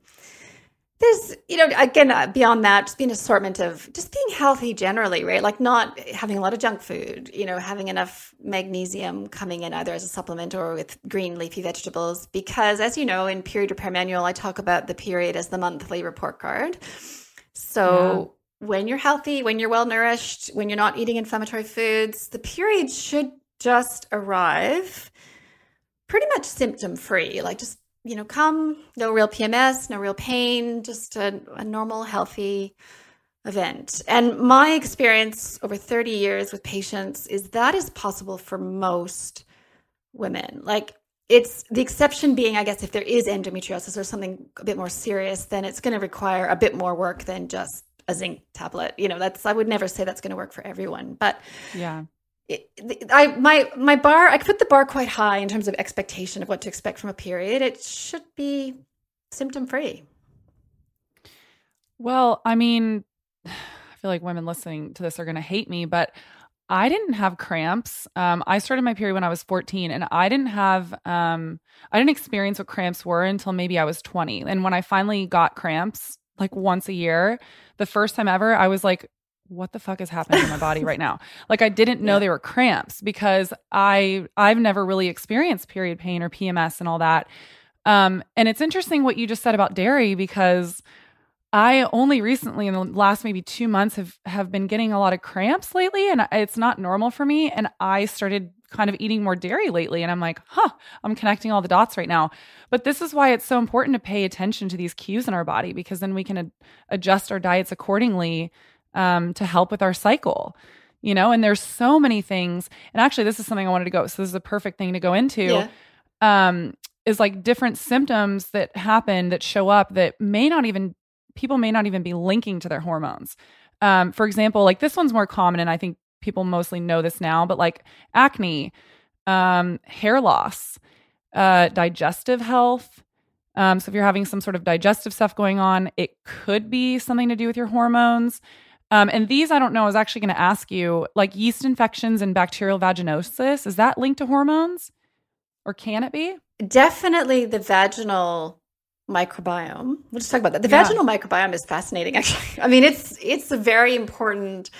there's you know again uh, beyond that just being an assortment of just being healthy generally right? Like not having a lot of junk food you know having enough magnesium coming in either as a supplement or with green leafy vegetables. Because as you know in period repair manual i talk about the period as the monthly report card. So yeah. when you're healthy when you're well nourished when you're not eating inflammatory foods the period should just arrive pretty much symptom free like just you know, come, no real PMS, no real pain, just a, a normal, healthy event. And my experience over 30 years with patients is that is possible for most women. Like it's the exception being, I guess, if there is endometriosis or something a bit more serious, then it's going to require a bit more work than just a zinc tablet. You know, that's I would never say that's going to work for everyone, but yeah. I my my bar I put the bar quite high in terms of expectation of what to expect from a period. It should be symptom free. Well, I mean, [sighs] I feel like women listening to this are going to hate me, but I didn't have cramps. Um, I started my period when I was 14, and I didn't have, um, I didn't experience what cramps were until maybe I was 20. And when I finally got cramps, like once a year, the first time ever, I was like, what the fuck is happening in my body right now? [laughs] Like I didn't know yeah. they were cramps because I I've never really experienced period pain or PMS and all that. Um, and it's interesting what you just said about dairy because I only recently, in the last maybe two months, have have been getting a lot of cramps lately, and it's not normal for me. And I started kind of eating more dairy lately, and I'm like, huh, I'm connecting all the dots right now. But this is why it's so important to pay attention to these cues in our body because then we can ad- adjust our diets accordingly um, to help with our cycle. You know, and there's so many things. And actually, this is something I wanted to go. So this is a perfect thing to go into. Yeah. Um, is like different symptoms that happen that show up that may not even people may not even be linking to their hormones. Um, for example, like this one's more common, and I think people mostly know this now, but like acne, um, hair loss, uh, digestive health. Um, so if you're having some sort of digestive stuff going on, it could be something to do with your hormones. Um, and these, I don't know, I was actually going to ask you like yeast infections and bacterial vaginosis, is that linked to hormones or can it be? Definitely the vaginal microbiome. We'll just talk about that. The yeah. vaginal microbiome is fascinating, [laughs] actually. I mean, it's it's a very important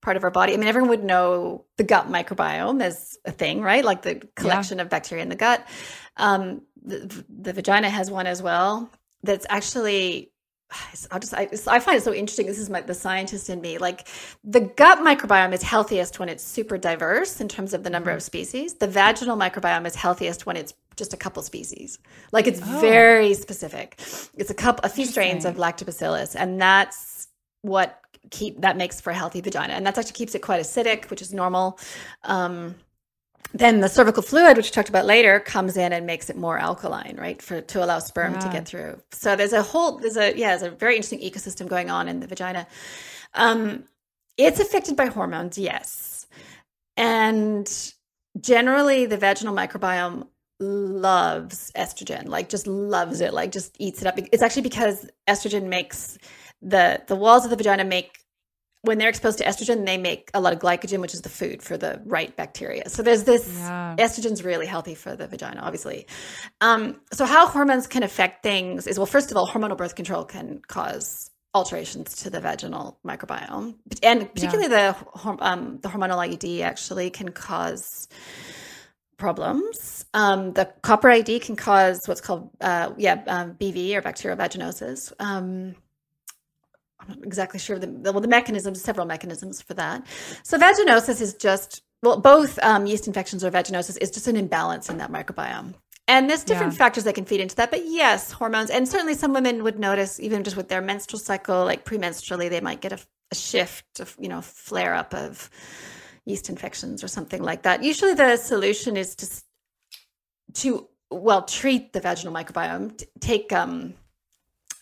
part of our body. I mean, everyone would know the gut microbiome as a thing, right? Like the collection yeah. of bacteria in the gut. Um, the, the vagina has one as well. That's actually I'll just I, I, find it so interesting. This is my, the scientist in me. Like the gut microbiome is healthiest when it's super diverse in terms of the number of mm-hmm. species. The vaginal microbiome is healthiest when it's just a couple species. Like it's oh. very specific. It's a couple, a few strains of lactobacillus, and that's what keep that makes for a healthy vagina, and that actually keeps it quite acidic, which is normal. Um, then the cervical fluid, which we talked about later, comes in and makes it more alkaline, right, for to allow sperm yeah. to get through. So there's a whole, there's a yeah, there's a very interesting ecosystem going on in the vagina. Um, it's affected by hormones, yes, and generally the vaginal microbiome loves estrogen, like just loves it, like just eats it up. It's actually because estrogen makes the the walls of the vagina make when they're exposed to estrogen, they make a lot of glycogen, which is the food for the right bacteria. So there's this yeah. estrogen's really healthy for the vagina, obviously. Um, so how hormones can affect things is well, first of all, hormonal birth control can cause alterations to the vaginal microbiome, and particularly yeah. the um, the hormonal IUD actually can cause problems. Um, the copper IUD can cause what's called uh, yeah um, BV or bacterial vaginosis. I'm not exactly sure the well the mechanisms, several mechanisms for that. So vaginosis is just well, both um, yeast infections or vaginosis is just an imbalance in that microbiome. And there's different yeah. factors that can feed into that. But yes, hormones. And certainly some women would notice, even just with their menstrual cycle, like premenstrually, they might get a, a shift, of, you know, flare up of yeast infections or something like that. Usually the solution is to, to well, treat the vaginal microbiome, take um,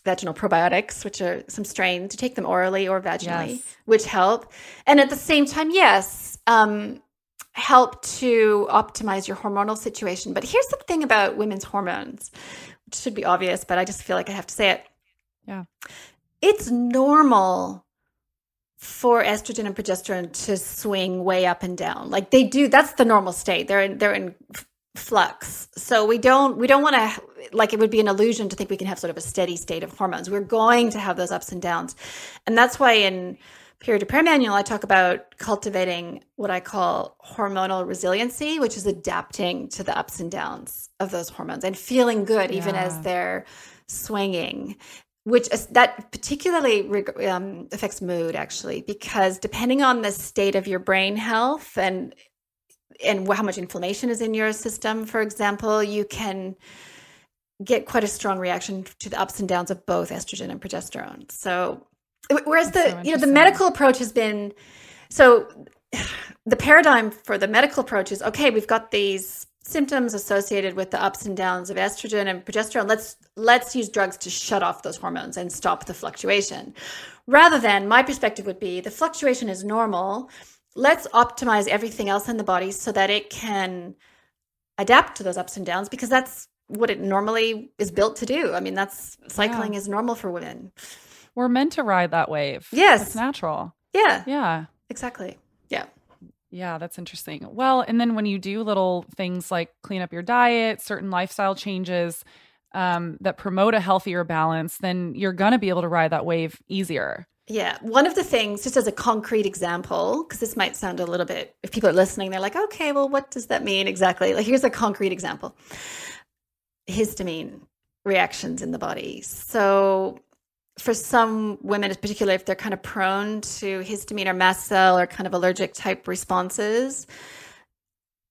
vaginal probiotics, which are some strains, to take them orally or vaginally, yes. which help. And at the same time, yes, um, help to optimize your hormonal situation. But here's the thing about women's hormones, which should be obvious, but I just feel like I have to say it. Yeah. It's normal for estrogen and progesterone to swing way up and down. Like they do, that's the normal state. They're in, they're in flux. So we don't we don't want to like it would be an illusion to think we can have sort of a steady state of hormones. We're going to have those ups and downs. And that's why in period repair manual I talk about cultivating what I call hormonal resiliency, which is adapting to the ups and downs of those hormones and feeling good yeah. even as they're swinging which is, that particularly um, affects mood actually because depending on the state of your brain health and and how much inflammation is in your system, for example, you can get quite a strong reaction to the ups and downs of both estrogen and progesterone. So Whereas the so you know the medical approach has been so the paradigm for the medical approach is okay, we've got these symptoms associated with the ups and downs of estrogen and progesterone. Let's let's use drugs to shut off those hormones and stop the fluctuation. Rather than my perspective would be the fluctuation is normal. Let's optimize everything else in the body so that it can adapt to those ups and downs because that's what it normally is built to do. I mean, that's cycling yeah. is normal for women. We're meant to ride that wave. Yes. It's natural. Yeah. Yeah. Exactly. Yeah. Yeah, that's interesting. Well, and then when you do little things like clean up your diet, certain lifestyle changes um, that promote a healthier balance, then you're going to be able to ride that wave easier. Yeah. One of the things, just as a concrete example, because this might sound a little bit, if people are listening, they're like, okay, well, what does that mean exactly? Like, here's a concrete example histamine reactions in the body. So, for some women, in particular, if they're kind of prone to histamine or mast cell or kind of allergic type responses,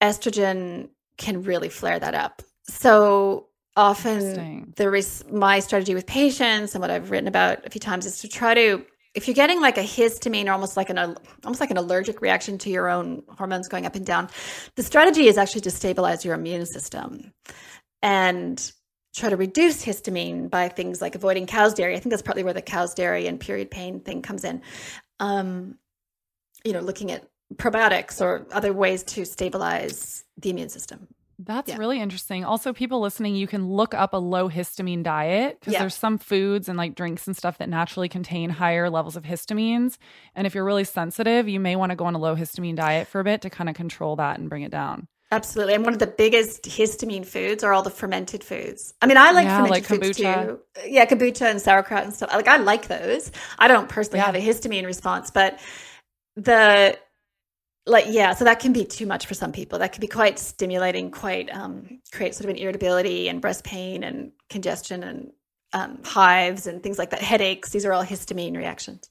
estrogen can really flare that up. So often, the res- my strategy with patients and what I've written about a few times is to try to, if you're getting like a histamine, or almost like an almost like an allergic reaction to your own hormones going up and down, the strategy is actually to stabilize your immune system and try to reduce histamine by things like avoiding cow's dairy. I think that's partly where the cow's dairy and period pain thing comes in. Um, you know, looking at probiotics or other ways to stabilize the immune system. That's yeah. really interesting. Also, people listening, you can look up a low histamine diet because yeah. there's some foods and like drinks and stuff that naturally contain higher levels of histamines. And if you're really sensitive, you may want to go on a low histamine diet for a bit to kind of control that and bring it down. Absolutely. And one of the biggest histamine foods are all the fermented foods. I mean, I like yeah, fermented like foods too. Yeah, kombucha and sauerkraut and stuff. Like I like those. I don't personally have a histamine response, but the like yeah, so that can be too much for some people. That can be quite stimulating, quite um create sort of an irritability and breast pain and congestion and um, hives and things like that, headaches. These are all histamine reactions.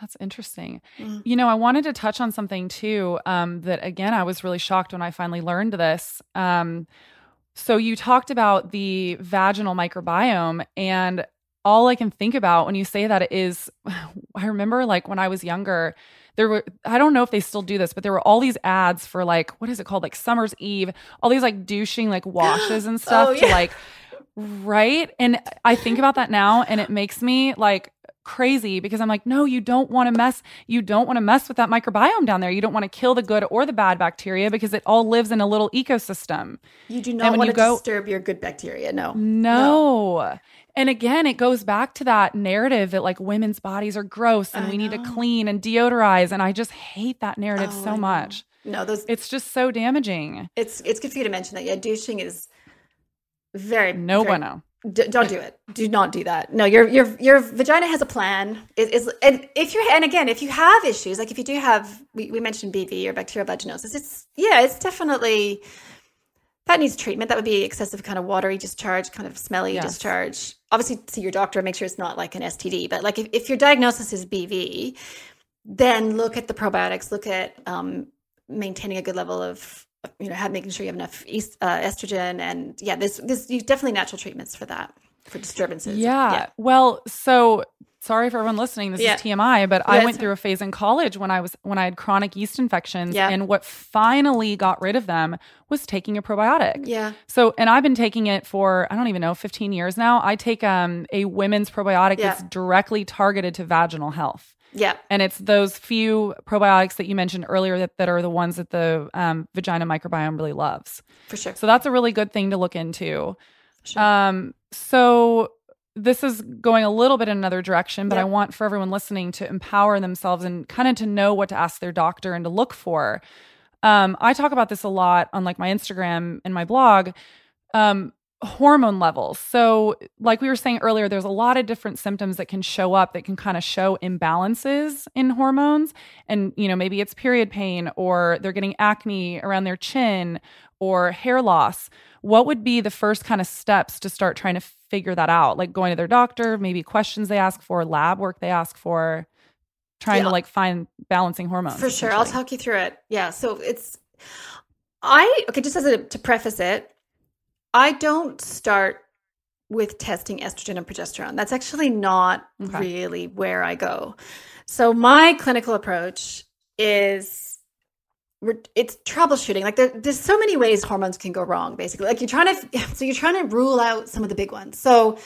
That's interesting. Mm. You know, I wanted to touch on something too um, that, again, I was really shocked when I finally learned this. Um, so, you talked about the vaginal microbiome, and all I can think about when you say that is [sighs] I remember like when I was younger, there were, I don't know if they still do this, but there were all these ads for like, what is it called? Like Summer's Eve, all these like douching like washes and [gasps] oh, stuff oh, yeah. to like, right? And I think about that now and it makes me like, crazy because I'm like, no, you don't want to mess, you don't want to mess with that microbiome down there. You don't want to kill the good or the bad bacteria because it all lives in a little ecosystem. You do not want to go, disturb your good bacteria. No. No. no. And again, it goes back to that narrative that like women's bodies are gross and I we know. need to clean and deodorize. And I just hate that narrative oh, so much. No, those it's just so damaging. It's it's good for you to mention that. Yeah, douching is very no very, bueno. D- don't do it. Do not do that. No, your your your vagina has a plan. It is, and if you're and again, if you have issues, like if you do have, we, we mentioned BV or bacterial vaginosis, it's yeah, it's definitely that needs treatment. That would be excessive kind of watery discharge, kind of smelly yes. discharge. Obviously, see your doctor, make sure it's not like an STD. But like if, if your diagnosis is BV, then look at the probiotics. Look at um, maintaining a good level of you know, have making sure you have enough uh, estrogen, and yeah, this there's definitely natural treatments for that for disturbances. Yeah. yeah. Well, so sorry for everyone listening. This yeah. is TMI, but yeah, I went through a phase in college when I was when I had chronic yeast infections, and what finally got rid of them was taking a probiotic. Yeah. So, and I've been taking it for I don't even know 15 years now. I take um a women's probiotic that's directly targeted to vaginal health. Yeah. And it's those few probiotics that you mentioned earlier that, that are the ones that the um, vagina microbiome really loves. For sure. So that's a really good thing to look into. Sure. Um, so this is going a little bit in another direction, but. I want for everyone listening to empower themselves and kind of to know what to ask their doctor and to look for. Um, I talk about this a lot on like my Instagram and my blog. Um, hormone levels. So, like we were saying earlier, there's a lot of different symptoms that can show up that can kind of show imbalances in hormones. And, you know, maybe it's period pain or they're getting acne around their chin or hair loss. What would be the first kind of steps to start trying to figure that out? Like going to their doctor, maybe questions they ask for, lab work they ask for, trying yeah. to like find balancing hormones. For sure. I'll talk you through it. Yeah. So it's, I, okay, just as a, to preface it, I don't start with testing estrogen and progesterone. That's actually not Okay. really where I go. So my clinical approach is it's troubleshooting. Like there, there's so many ways hormones can go wrong. Basically, like you're trying to [laughs] so you're trying to rule out some of the big ones. So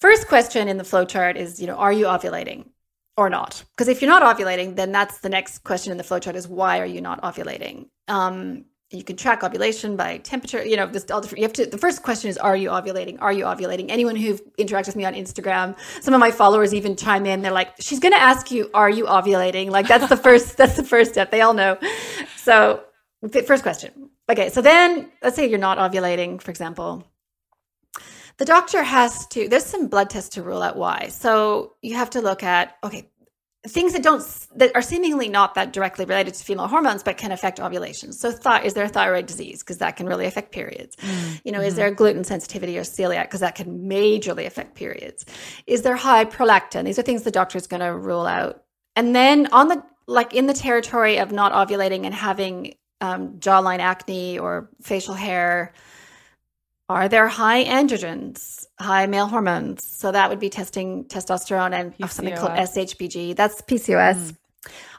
first question in the flow chart is you know are you ovulating or not? Because if you're not ovulating, then that's the next question in the flow chart is why are you not ovulating? Um, you can track ovulation by temperature. You know, this all different. You have to. The first question is, are you ovulating? Are you ovulating? Anyone who interacts with me on Instagram, some of my followers even chime in. They're like, she's going to ask you, are you ovulating? Like that's the first. [laughs] that's the first step. They all know. So, first question. Okay, so then let's say you're not ovulating, for example. The doctor has to. There's some blood tests to rule out why. So you have to look at okay things that don't that are seemingly not that directly related to female hormones but can affect ovulation. So th- is there a thyroid disease? Because that can really affect periods. You know is there gluten sensitivity or celiac? Because that can majorly affect periods. Is there high prolactin? These are things the doctor is going to rule out. And then on the like in the territory of not ovulating and having um, jawline acne or facial hair are there high androgens, high male hormones? So that would be testing testosterone and something called. SHBG. That's PCOS. Mm.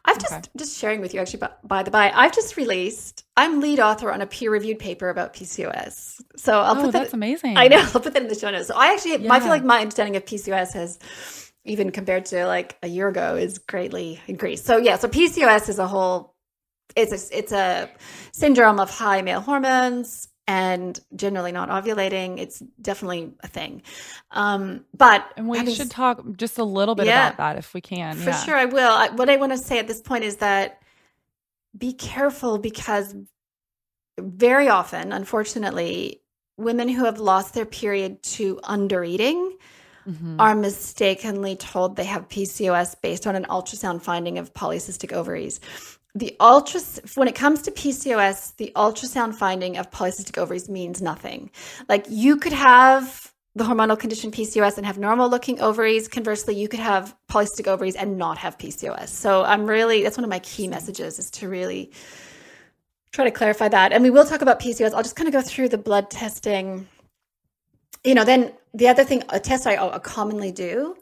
I've just Okay. just sharing with you actually by, by the by. I've just released. I'm lead author on a peer reviewed paper about PCOS. So I'll oh, put that. that's amazing. I know. [laughs] I'll put that in the show notes. So I actually, I feel like my understanding of PCOS has, even compared to like a year ago, is greatly increased. So yeah, so PCOS is a whole, it's a, it's a syndrome of high male hormones and generally not ovulating. It's definitely a thing. Um, but And we should talk just a little bit Yeah. about that if we can. for yeah. sure, I will. I, what I want to say at this point is that be careful because very often, unfortunately, women who have lost their period to undereating Mhm. are mistakenly told they have PCOS based on an ultrasound finding of polycystic ovaries. The ultra when it comes to PCOS, the ultrasound finding of polycystic ovaries means nothing. Like you could have the hormonal condition PCOS and have normal looking ovaries. Conversely, you could have polycystic ovaries and not have PCOS. So I'm really that's one of my key messages is to really try to clarify that. And we will talk about PCOS. I'll just kind of go through the blood testing. You know, then the other thing, a test I commonly do,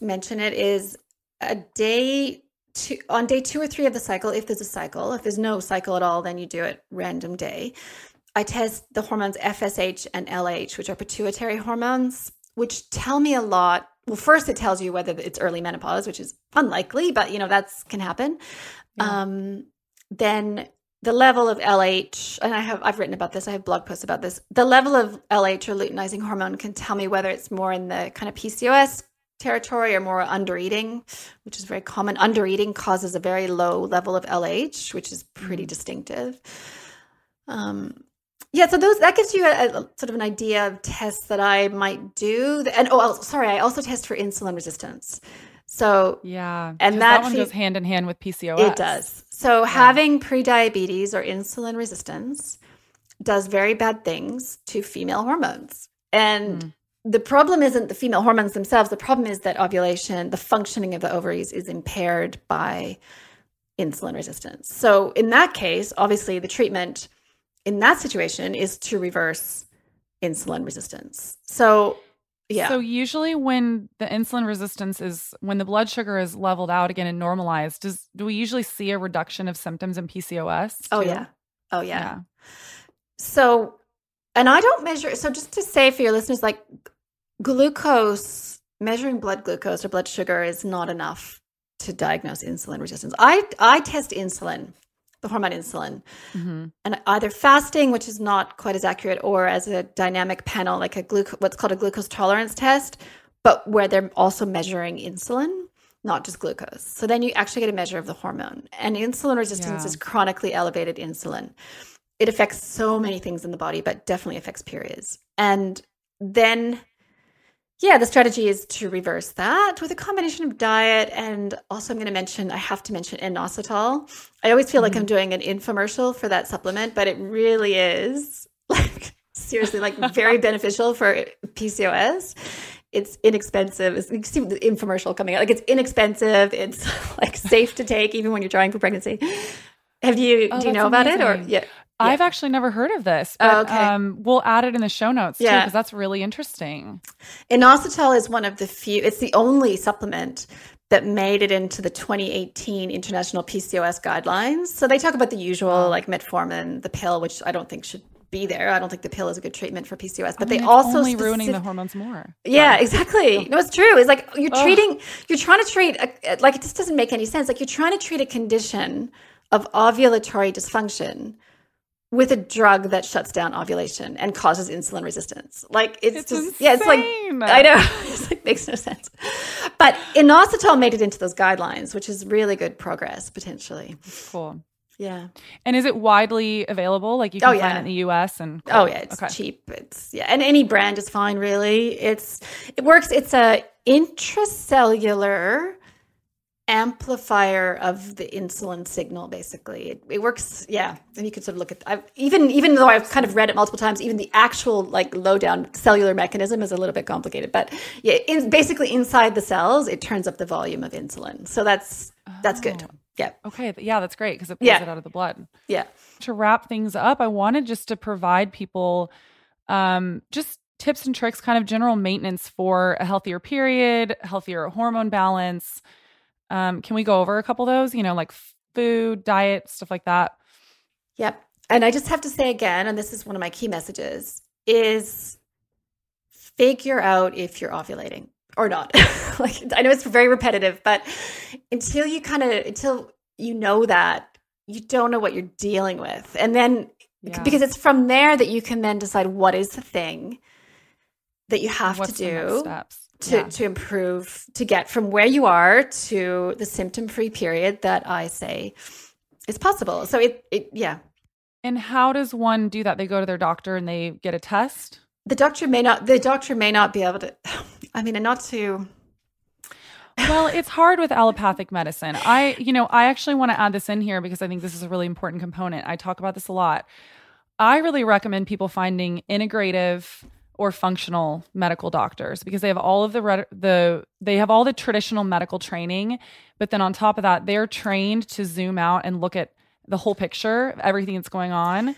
mention it, is a day two, on day two or three of the cycle, if there's a cycle. If there's no cycle at all, then you do it random day. I test the hormones FSH and LH, which are pituitary hormones, which tell me a lot. Well, first it tells you whether it's early menopause, which is unlikely, but you know that's can happen. Yeah. Um, then the level of LH, and I have I've written about this. I have blog posts about this. The level of LH or luteinizing hormone can tell me whether it's more in the kind of PCOS territory or more undereating, which is very common. Undereating causes a very low level of LH, which is pretty distinctive. Um, yeah, so those that gives you a, a sort of an idea of tests that I might do. And oh, sorry, I also test for insulin resistance. So Yeah. and that that one fe- goes hand in hand with PCOS. it does. So having prediabetes or insulin resistance does very bad things to female hormones. And Mm. The problem isn't the female hormones themselves. The problem is that ovulation, the functioning of the ovaries is impaired by insulin resistance. So in that case, obviously the treatment in that situation is to reverse insulin resistance. So yeah. So usually when the insulin resistance is when the blood sugar is leveled out again and normalized, does do we usually see a reduction of symptoms in PCOS? oh yeah. Oh yeah. Yeah. So, and I don't measure. So, just to say for your listeners, like glucose, measuring blood glucose or blood sugar is not enough to diagnose insulin resistance. I I test insulin, the hormone insulin, Mhm. and either fasting, which is not quite as accurate, or as a dynamic panel, like a glucose, what's called a glucose tolerance test, but where they're also measuring insulin, not just glucose. So then you actually get a measure of the hormone. And insulin resistance Yeah. is chronically elevated insulin. It affects so many things in the body, but definitely affects periods. And then yeah, the strategy is to reverse that with a combination of diet and also I'm going to mention I have to mention inositol. I always feel like I'm mm-hmm. doing an infomercial for that supplement, but it really is [laughs] like seriously like very [laughs] beneficial for PCOS. It's inexpensive. It's, you see the infomercial coming out. Like it's inexpensive. It's [laughs] like safe to take even when you're trying for pregnancy. Have you Oh, do you know about it or amazing. Yeah? I've actually never heard of this, but Oh, okay. um, we'll add it in the show notes too Yeah. because that's really interesting. Inositol is one of the few, it's the only supplement that made it into the 2018 International PCOS guidelines. So they talk about the usual, like metformin, the pill, which I don't think should be there. I don't think the pill is a good treatment for PCOS, but I mean, they also only ruining the hormones more. Yeah, exactly. No, it's true. It's like you're Ugh. treating, you're trying to treat, a, like it just doesn't make any sense. Like you're trying to treat a condition of ovulatory dysfunction with a drug that shuts down ovulation and causes insulin resistance. Like it's, It's just, yeah, it's like. I know, [laughs] it's like makes no sense. But inositol made it into those guidelines, which is really good progress potentially. Cool. Yeah. And is it widely available? Like you can Oh, find it in the U.S. and Oh yeah, it's Okay. cheap. It's yeah, and any brand is fine. Really, it's it works. It's a intracellular amplifier of the insulin signal. Basically, it, it works. Yeah, and you can sort of look at. I've, even even though I've kind of read it multiple times, even the actual like low down cellular mechanism is a little bit complicated. But yeah, in, basically inside the cells, it turns up the volume of insulin. So that's that's good. Oh. Yeah, Okay, yeah, that's great because it pulls Yeah. it out of the blood. yeah. To wrap things up, I wanted just to provide people um, just tips and tricks, kind of general maintenance for a healthier period, healthier hormone balance. Um, can we go over a couple of those? You know, like food, diet, stuff like that. Yep. And I just have to say again, and this is one of my key messages, is figure out if you're ovulating or not. [laughs] like I know it's very repetitive, but until you kind of until you know that, you don't know what you're dealing with. And then Yeah. because it's from there that you can then decide what is the thing that you have What's to do steps? To, Yeah. to improve to get from where you are to the symptom free period that I say is possible. So it, it yeah. And how does one do that? They go to their doctor and they get a test. the doctor may not the doctor may not be able to [sighs] i mean and not to well, it's hard with [sighs] allopathic medicine. I, you know, I actually want to add this in here because I think this is a really important component. I talk about this a lot. I really recommend people finding integrative or functional medical doctors because they have all of the re- the they have all the traditional medical training, but then on top of that, they're trained to zoom out and look at the whole picture of everything that's going on.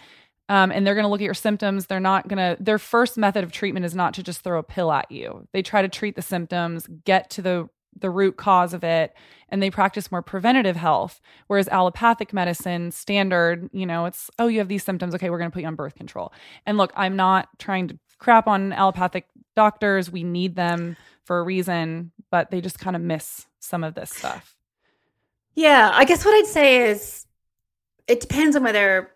Um, and they're going to look at your symptoms. They're not going to, their first method of treatment is not to just throw a pill at you. They try to treat the symptoms, get to the, the root cause of it, and they practice more preventative health. Whereas allopathic medicine, standard, you know, it's, oh, you have these symptoms. Okay, we're going to put you on birth control. And look, I'm not trying to crap on allopathic doctors. We need them for a reason, but they just kind of miss some of this stuff. yeah i guess what i'd say is it depends on whether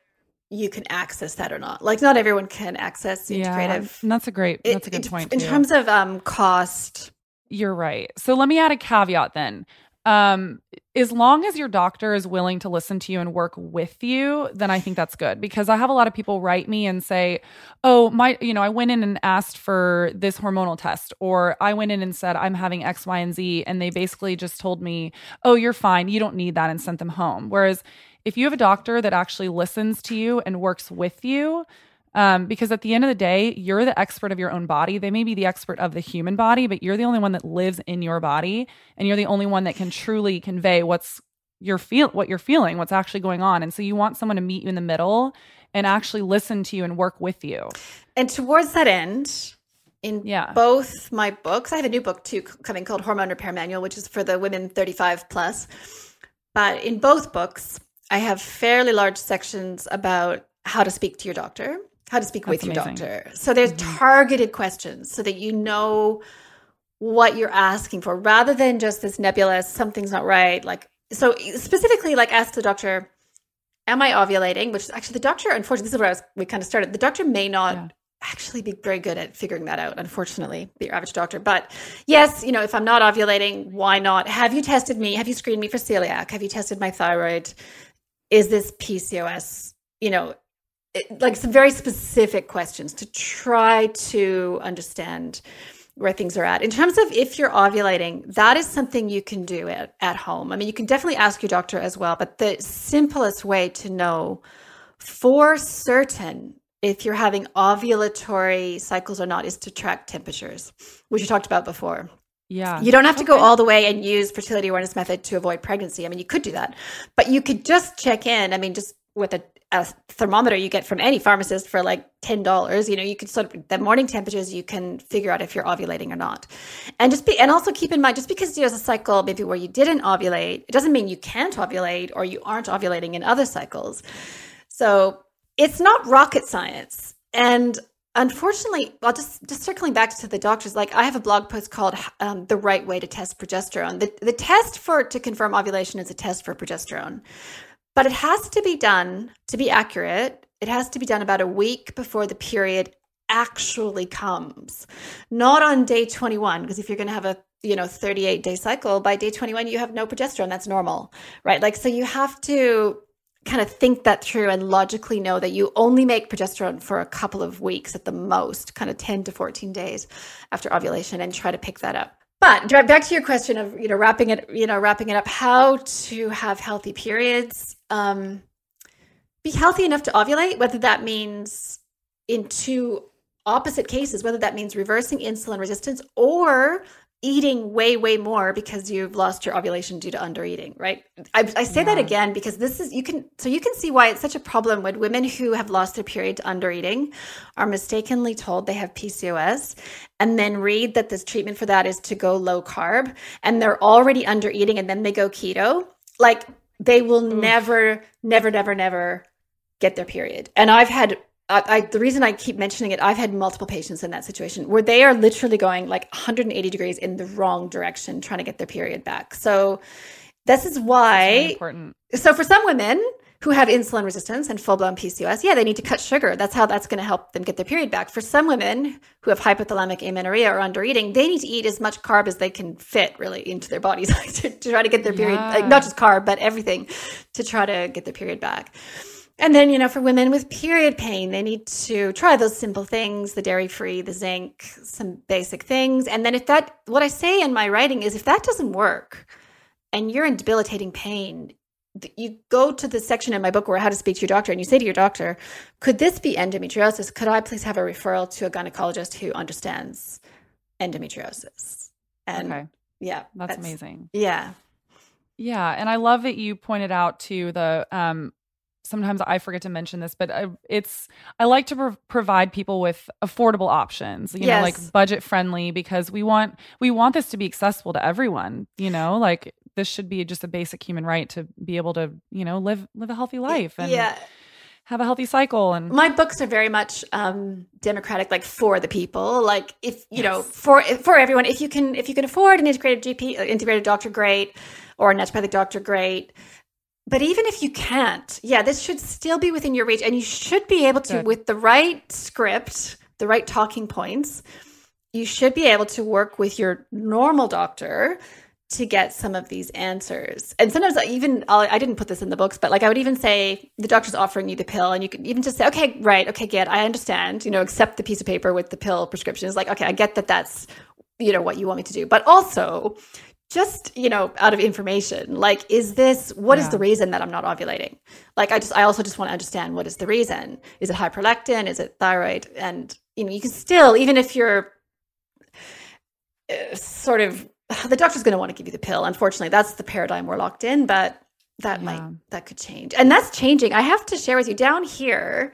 you can access that or not like not everyone can access integrative and that's a great, that's a good it- point. in too. terms of um cost You're right. So let me add a caveat then. Um, as long as your doctor is willing to listen to you and work with you, then I think that's good because I have a lot of people write me and say, Oh, my, you know, I went in and asked for this hormonal test, or I went in and said, I'm having X, Y, and Z. And they basically just told me, Oh, you're fine. You don't need that and sent them home. Whereas if you have a doctor that actually listens to you and works with you, um, because at the end of the day, you're the expert of your own body. They may be the expert of the human body, but you're the only one that lives in your body, and you're the only one that can truly convey what's your feel, what you're feeling, what's actually going on. And so you want someone to meet you in the middle and actually listen to you and work with you. and towards that end in Yeah. both my books i have a new book too coming called hormone repair manual which is for the women 35 plus but in both books i have fairly large sections about how to speak to your doctor how to speak with That's your amazing. doctor so there's Mhm. targeted questions so that you know what you're asking for rather than just this nebulous something's not right like so specifically like ask the doctor am i ovulating which is actually the doctor unfortunately this is where I was, we kind of started the doctor may not Yeah. actually be very good at figuring that out unfortunately the average doctor but yes you know if i'm not ovulating why not have you tested me have you screened me for celiac have you tested my thyroid is this pcos you know it, like some very specific questions to try to understand where things are at. In terms of if you're ovulating, that is something you can do at, at home. I mean, you can definitely ask your doctor as well, but the simplest way to know for certain if you're having ovulatory cycles or not is to track temperatures, which you talked about before. Yeah. You don't have to go all the way and use fertility awareness method to avoid pregnancy. I mean, you could do that, but you could just check in. I mean, just with a a thermometer you get from any pharmacist for like $10 you know you can sort of the morning temperatures you can figure out if you're ovulating or not. And just be and also keep in mind just because there's a cycle maybe where you didn't ovulate it doesn't mean you can't ovulate or you aren't ovulating in other cycles. So it's not rocket science. And unfortunately well just just circling back to the doctors like i have a blog post called um, the right way to test progesterone. The, the test for to confirm ovulation is a test for progesterone but it has to be done to be accurate it has to be done about a week before the period actually comes. Not on day 21 because if you're going to have a you know 38 day cycle by day 21 you have no progesterone. That's normal right? Like so you have to kind of think that through and logically know that you only make progesterone for a couple of weeks at the most, kind of 10 to 14 days after ovulation and try to pick that up. But back to your question of, you know, wrapping it, you know, wrapping it up, how to have healthy periods. Um, be healthy enough to ovulate, whether that means in two opposite cases, whether that means reversing insulin resistance or eating way way more because you've lost your ovulation due to undereating right i, I say yeah. that again because this is you can so you can see why it's such a problem when women who have lost their period to undereating are mistakenly told they have pcos and then read that this treatment for that is to go low carb and they're already undereating and then they go keto like they will Oof. never never never never get their period and i've had I, I, the reason I keep mentioning it, I've had multiple patients in that situation where they are literally going like 180 degrees in the wrong direction, trying to get their period back. So this is why important. So for some women who have insulin resistance and full blown PCOS, yeah, they need to cut sugar. That's how that's going to help them get their period back. For some women who have hypothalamic amenorrhea or under eating, they need to eat as much carb as they can fit really into their bodies [laughs] to, to, try to get their period, yeah. like not just carb, but everything to try to get their period back. And then, you know, for women with period pain, they need to try those simple things the dairy free, the zinc, some basic things. And then, if that, what I say in my writing is if that doesn't work and you're in debilitating pain, you go to the section in my book where how to speak to your doctor and you say to your doctor, could this be endometriosis? Could I please have a referral to a gynecologist who understands endometriosis? And okay. yeah, that's, that's amazing. Yeah. Yeah, and I love that you pointed out to the um, sometimes I forget to mention this, but I, it's I like to pro- provide people with affordable options, you yes. know, like budget friendly because we want we want this to be accessible to everyone, you know, like this should be just a basic human right to be able to, you know, live live a healthy life and yeah. have a healthy cycle and my books are very much um democratic like for the people like if you yes. know for for everyone if you can if you can afford an integrated gp uh, integrated doctor great or a naturopathic doctor great but even if you can't, yeah, this should still be within your reach. And you should be able to, Good. with the right script, the right talking points, you should be able to work with your normal doctor to get some of these answers. And sometimes I even I didn't put this in the books, but like I would even say the doctor's offering you the pill, and you could even just say, okay, right, okay, get, I understand, you know, accept the piece of paper with the pill prescription. It's like, okay, I get that that's you know what you want me to do, but also just you know out of information. Like is this what yeah. is the reason that i'm not ovulating? Like i just i also just want to understand what is the reason. Is it high prolactin is it thyroid? And you know you can still even if you're uh, sort of [sighs] the doctor's going to want to give you the pill. Unfortunately that's the paradigm we're locked in but that yeah. might that could change. And that's changing. I have to share with you down here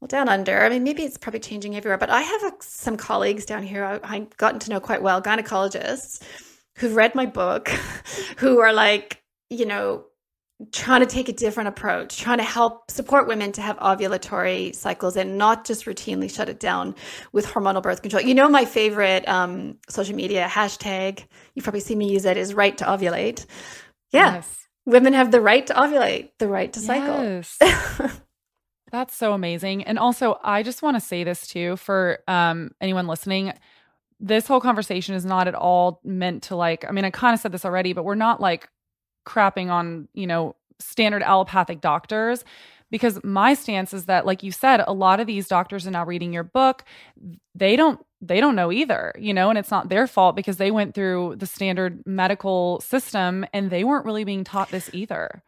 well down under i mean maybe it's probably changing everywhere but i have a, some colleagues down here. I, i've gotten to know quite well gynecologists who've read my book, [laughs] who are like, you know, trying to take a different approach, trying to help support women to have ovulatory cycles and not just routinely shut it down with hormonal birth control. You know, my favorite um, social media hashtag, you've probably seen me use it, is right to ovulate. Yeah. Yes. Women have the right to ovulate, the right to cycle. Yes. [laughs] That's so amazing. And also, I just want to say this too for um, anyone listening this whole conversation is not at all meant to like, I mean, I kind of said this already, but we're not like crapping on, you know, standard allopathic doctors because my stance is that like you said a lot of these doctors are now reading your book. They don't they don't know either you know and it's not their fault because they went through the standard medical system and they weren't really being taught this either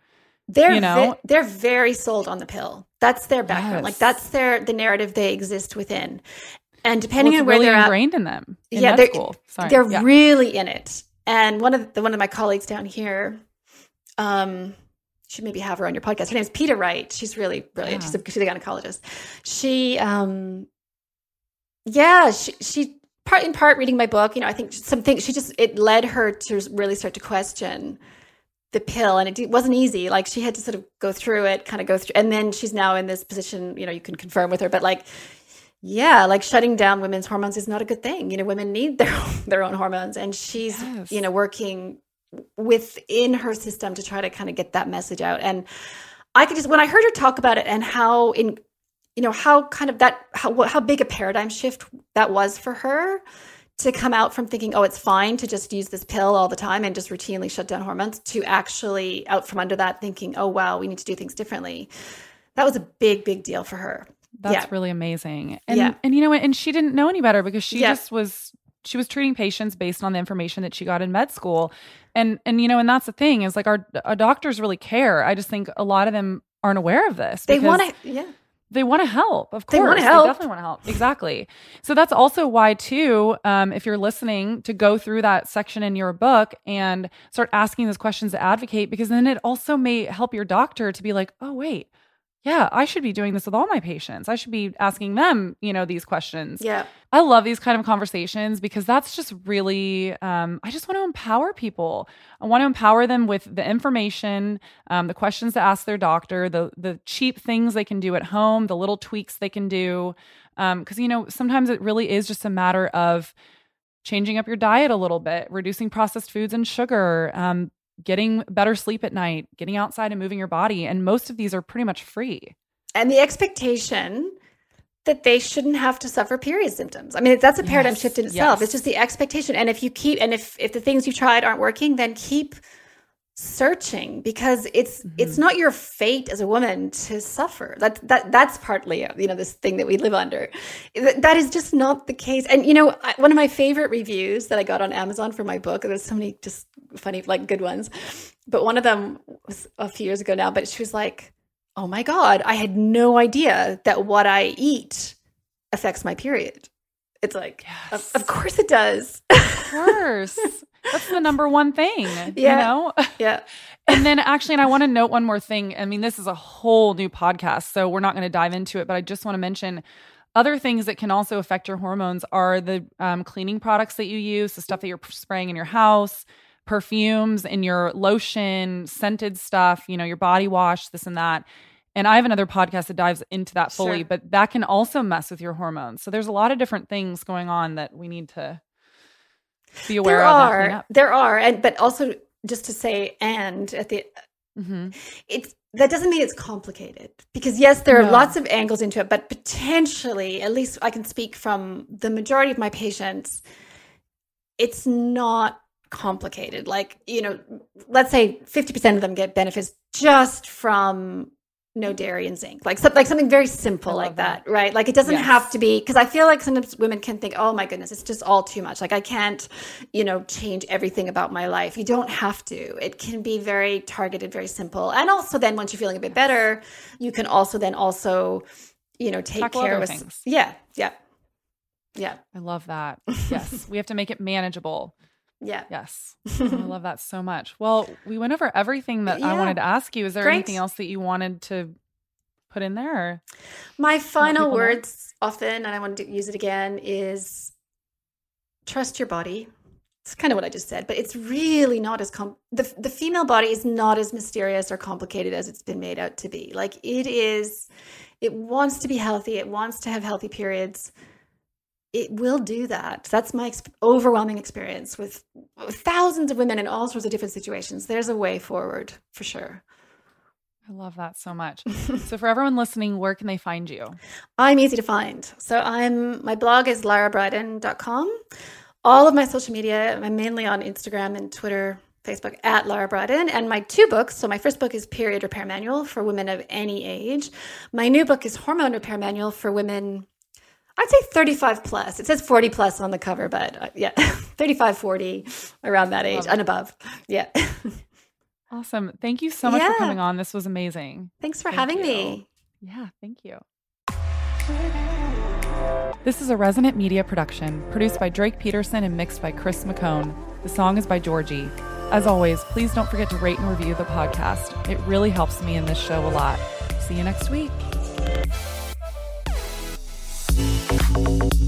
they're you know? ve- they're very sold on the pill. That's their background. Yes. like that's their the narrative they exist within and depending well, on where really they're ingrained at, in them. In yeah, they're, school. Sorry. they're yeah. really in it. And one of the one of my colleagues down here, um, should maybe have her on your podcast. Her name's Peta Wright. She's really brilliant. Yeah. She's, a, she's a gynecologist. She, um, yeah, she, she part in part reading my book. You know, I think something she just it led her to really start to question the pill, and it wasn't easy. Like she had to sort of go through it, kind of go through, and then she's now in this position. You know, you can confirm with her, but like yeah like shutting down women's hormones is not a good thing you know women need their [laughs] their own hormones and she's yes. you know working within her system to try to kind of get that message out. And I could just when I heard her talk about it and how in you know how kind of that how how big a paradigm shift that was for her to come out from thinking oh it's fine to just use this pill all the time and just routinely shut down hormones to actually out from under that thinking oh wow we need to do things differently that was a big big deal for her that's yeah. really amazing. And yeah. and you know and she didn't know any better because she yeah. just was she was treating patients based on the information that she got in med school. And and you know and that's the thing is like our, our doctors really care. I just think a lot of them aren't aware of this they want to yeah. they want to help of course. They want to help. they definitely want to help. Exactly. So that's also why too um, if you're listening to go through that section in your book and start asking those questions to advocate because then it also may help your doctor to be like oh wait yeah, I should be doing this with all my patients. I should be asking them, you know, these questions. Yeah. I love these kind of conversations because that's just really, um, I just want to empower people. I want to empower them with the information, um, the questions to ask their doctor, the the cheap things they can do at home, the little tweaks they can do. Because, um, you know, sometimes it really is just a matter of changing up your diet a little bit, reducing processed foods and sugar, um, getting better sleep at night, getting outside and moving your body. And most of these are pretty much free. And the expectation that they shouldn't have to suffer period symptoms. I mean, that's a paradigm yes, shift in itself. Yes. It's just the expectation. And if you keep, and if if the things you tried aren't working, then keep searching because it's mm-hmm. it's not your fate as a woman to suffer. That that that's partly you know this thing that we live under. That is just not the case. And you know one of my favorite reviews that i got on amazon for my book there's so many just funny like good ones but one of them was a few years ago now but she was like oh my god i had no idea that what i eat affects my period it's like yes. of, of course it does [laughs] of course that's the number one thing, yeah. you know? [laughs] Yeah. and then actually, and I want to note one more thing. I mean, this is a whole new podcast, so we're not going to dive into it, but I just want to mention other things that can also affect your hormones are the um, cleaning products that you use, the stuff that you're spraying in your house, perfumes in your lotion, scented stuff, you know, your body wash, this and that. And I have another podcast that dives into that fully, sure. but that can also mess with your hormones. So there's a lot of different things going on that we need to be aware there of. Are, there are, and but also just to say, and at the, mm-hmm. it's that doesn't mean it's complicated because yes, there are no. lots of angles into it, but potentially, at least I can speak from the majority of my patients, it's not complicated. Like you know, let's say fifty percent of them get benefits just from no dairy and zinc. Like so, like something very simple like that, that, right? Like it doesn't yes. have to be because i feel like sometimes women can think oh my goodness it's just all too much. Like i can't you know change everything about my life. You don't have to. It can be very targeted very simple. And also then once you're feeling a bit better you can also then also you know take care of things. Yeah yeah yeah. I love that. [laughs] Yes we have to make it manageable yeah. Yes. [laughs] oh, I love that so much. Well, we went over everything that yeah. I wanted to ask you. Is there Great. anything else that you wanted to put in there? My final words know? often, and I want to use it again, is trust your body. It's kind of what I just said, but it's really not as com the the female body is not as mysterious or complicated as it's been made out to be. Like it is, it wants to be healthy. It wants to have healthy periods it will do that. That's my ex- overwhelming experience with thousands of women in all sorts of different situations. There's a way forward for sure. I love that so much. so for everyone listening, where can they find you? [laughs] I'm easy to find. So I'm my blog is larabriden.com. All of my social media, I'm mainly on Instagram and Twitter, Facebook at Lara Briden. And my two books. So my first book is Period Repair Manual for women of any age. My new book is Hormone Repair Manual for women I'd say 35 plus. It says 40 plus on the cover, but uh, yeah, [laughs] 35, 40, around that age and above. Yeah. awesome. Thank you so [laughs] much yeah. for coming on. This was amazing. Thanks for Thank having you. me. Yeah, thank you. This is a Resonant Media production, produced by Drake Peterson and mixed by Chris McCone. The song is by Georgie. As always, please don't forget to rate and review the podcast. It really helps me in this show a lot. See you next week. Thank you.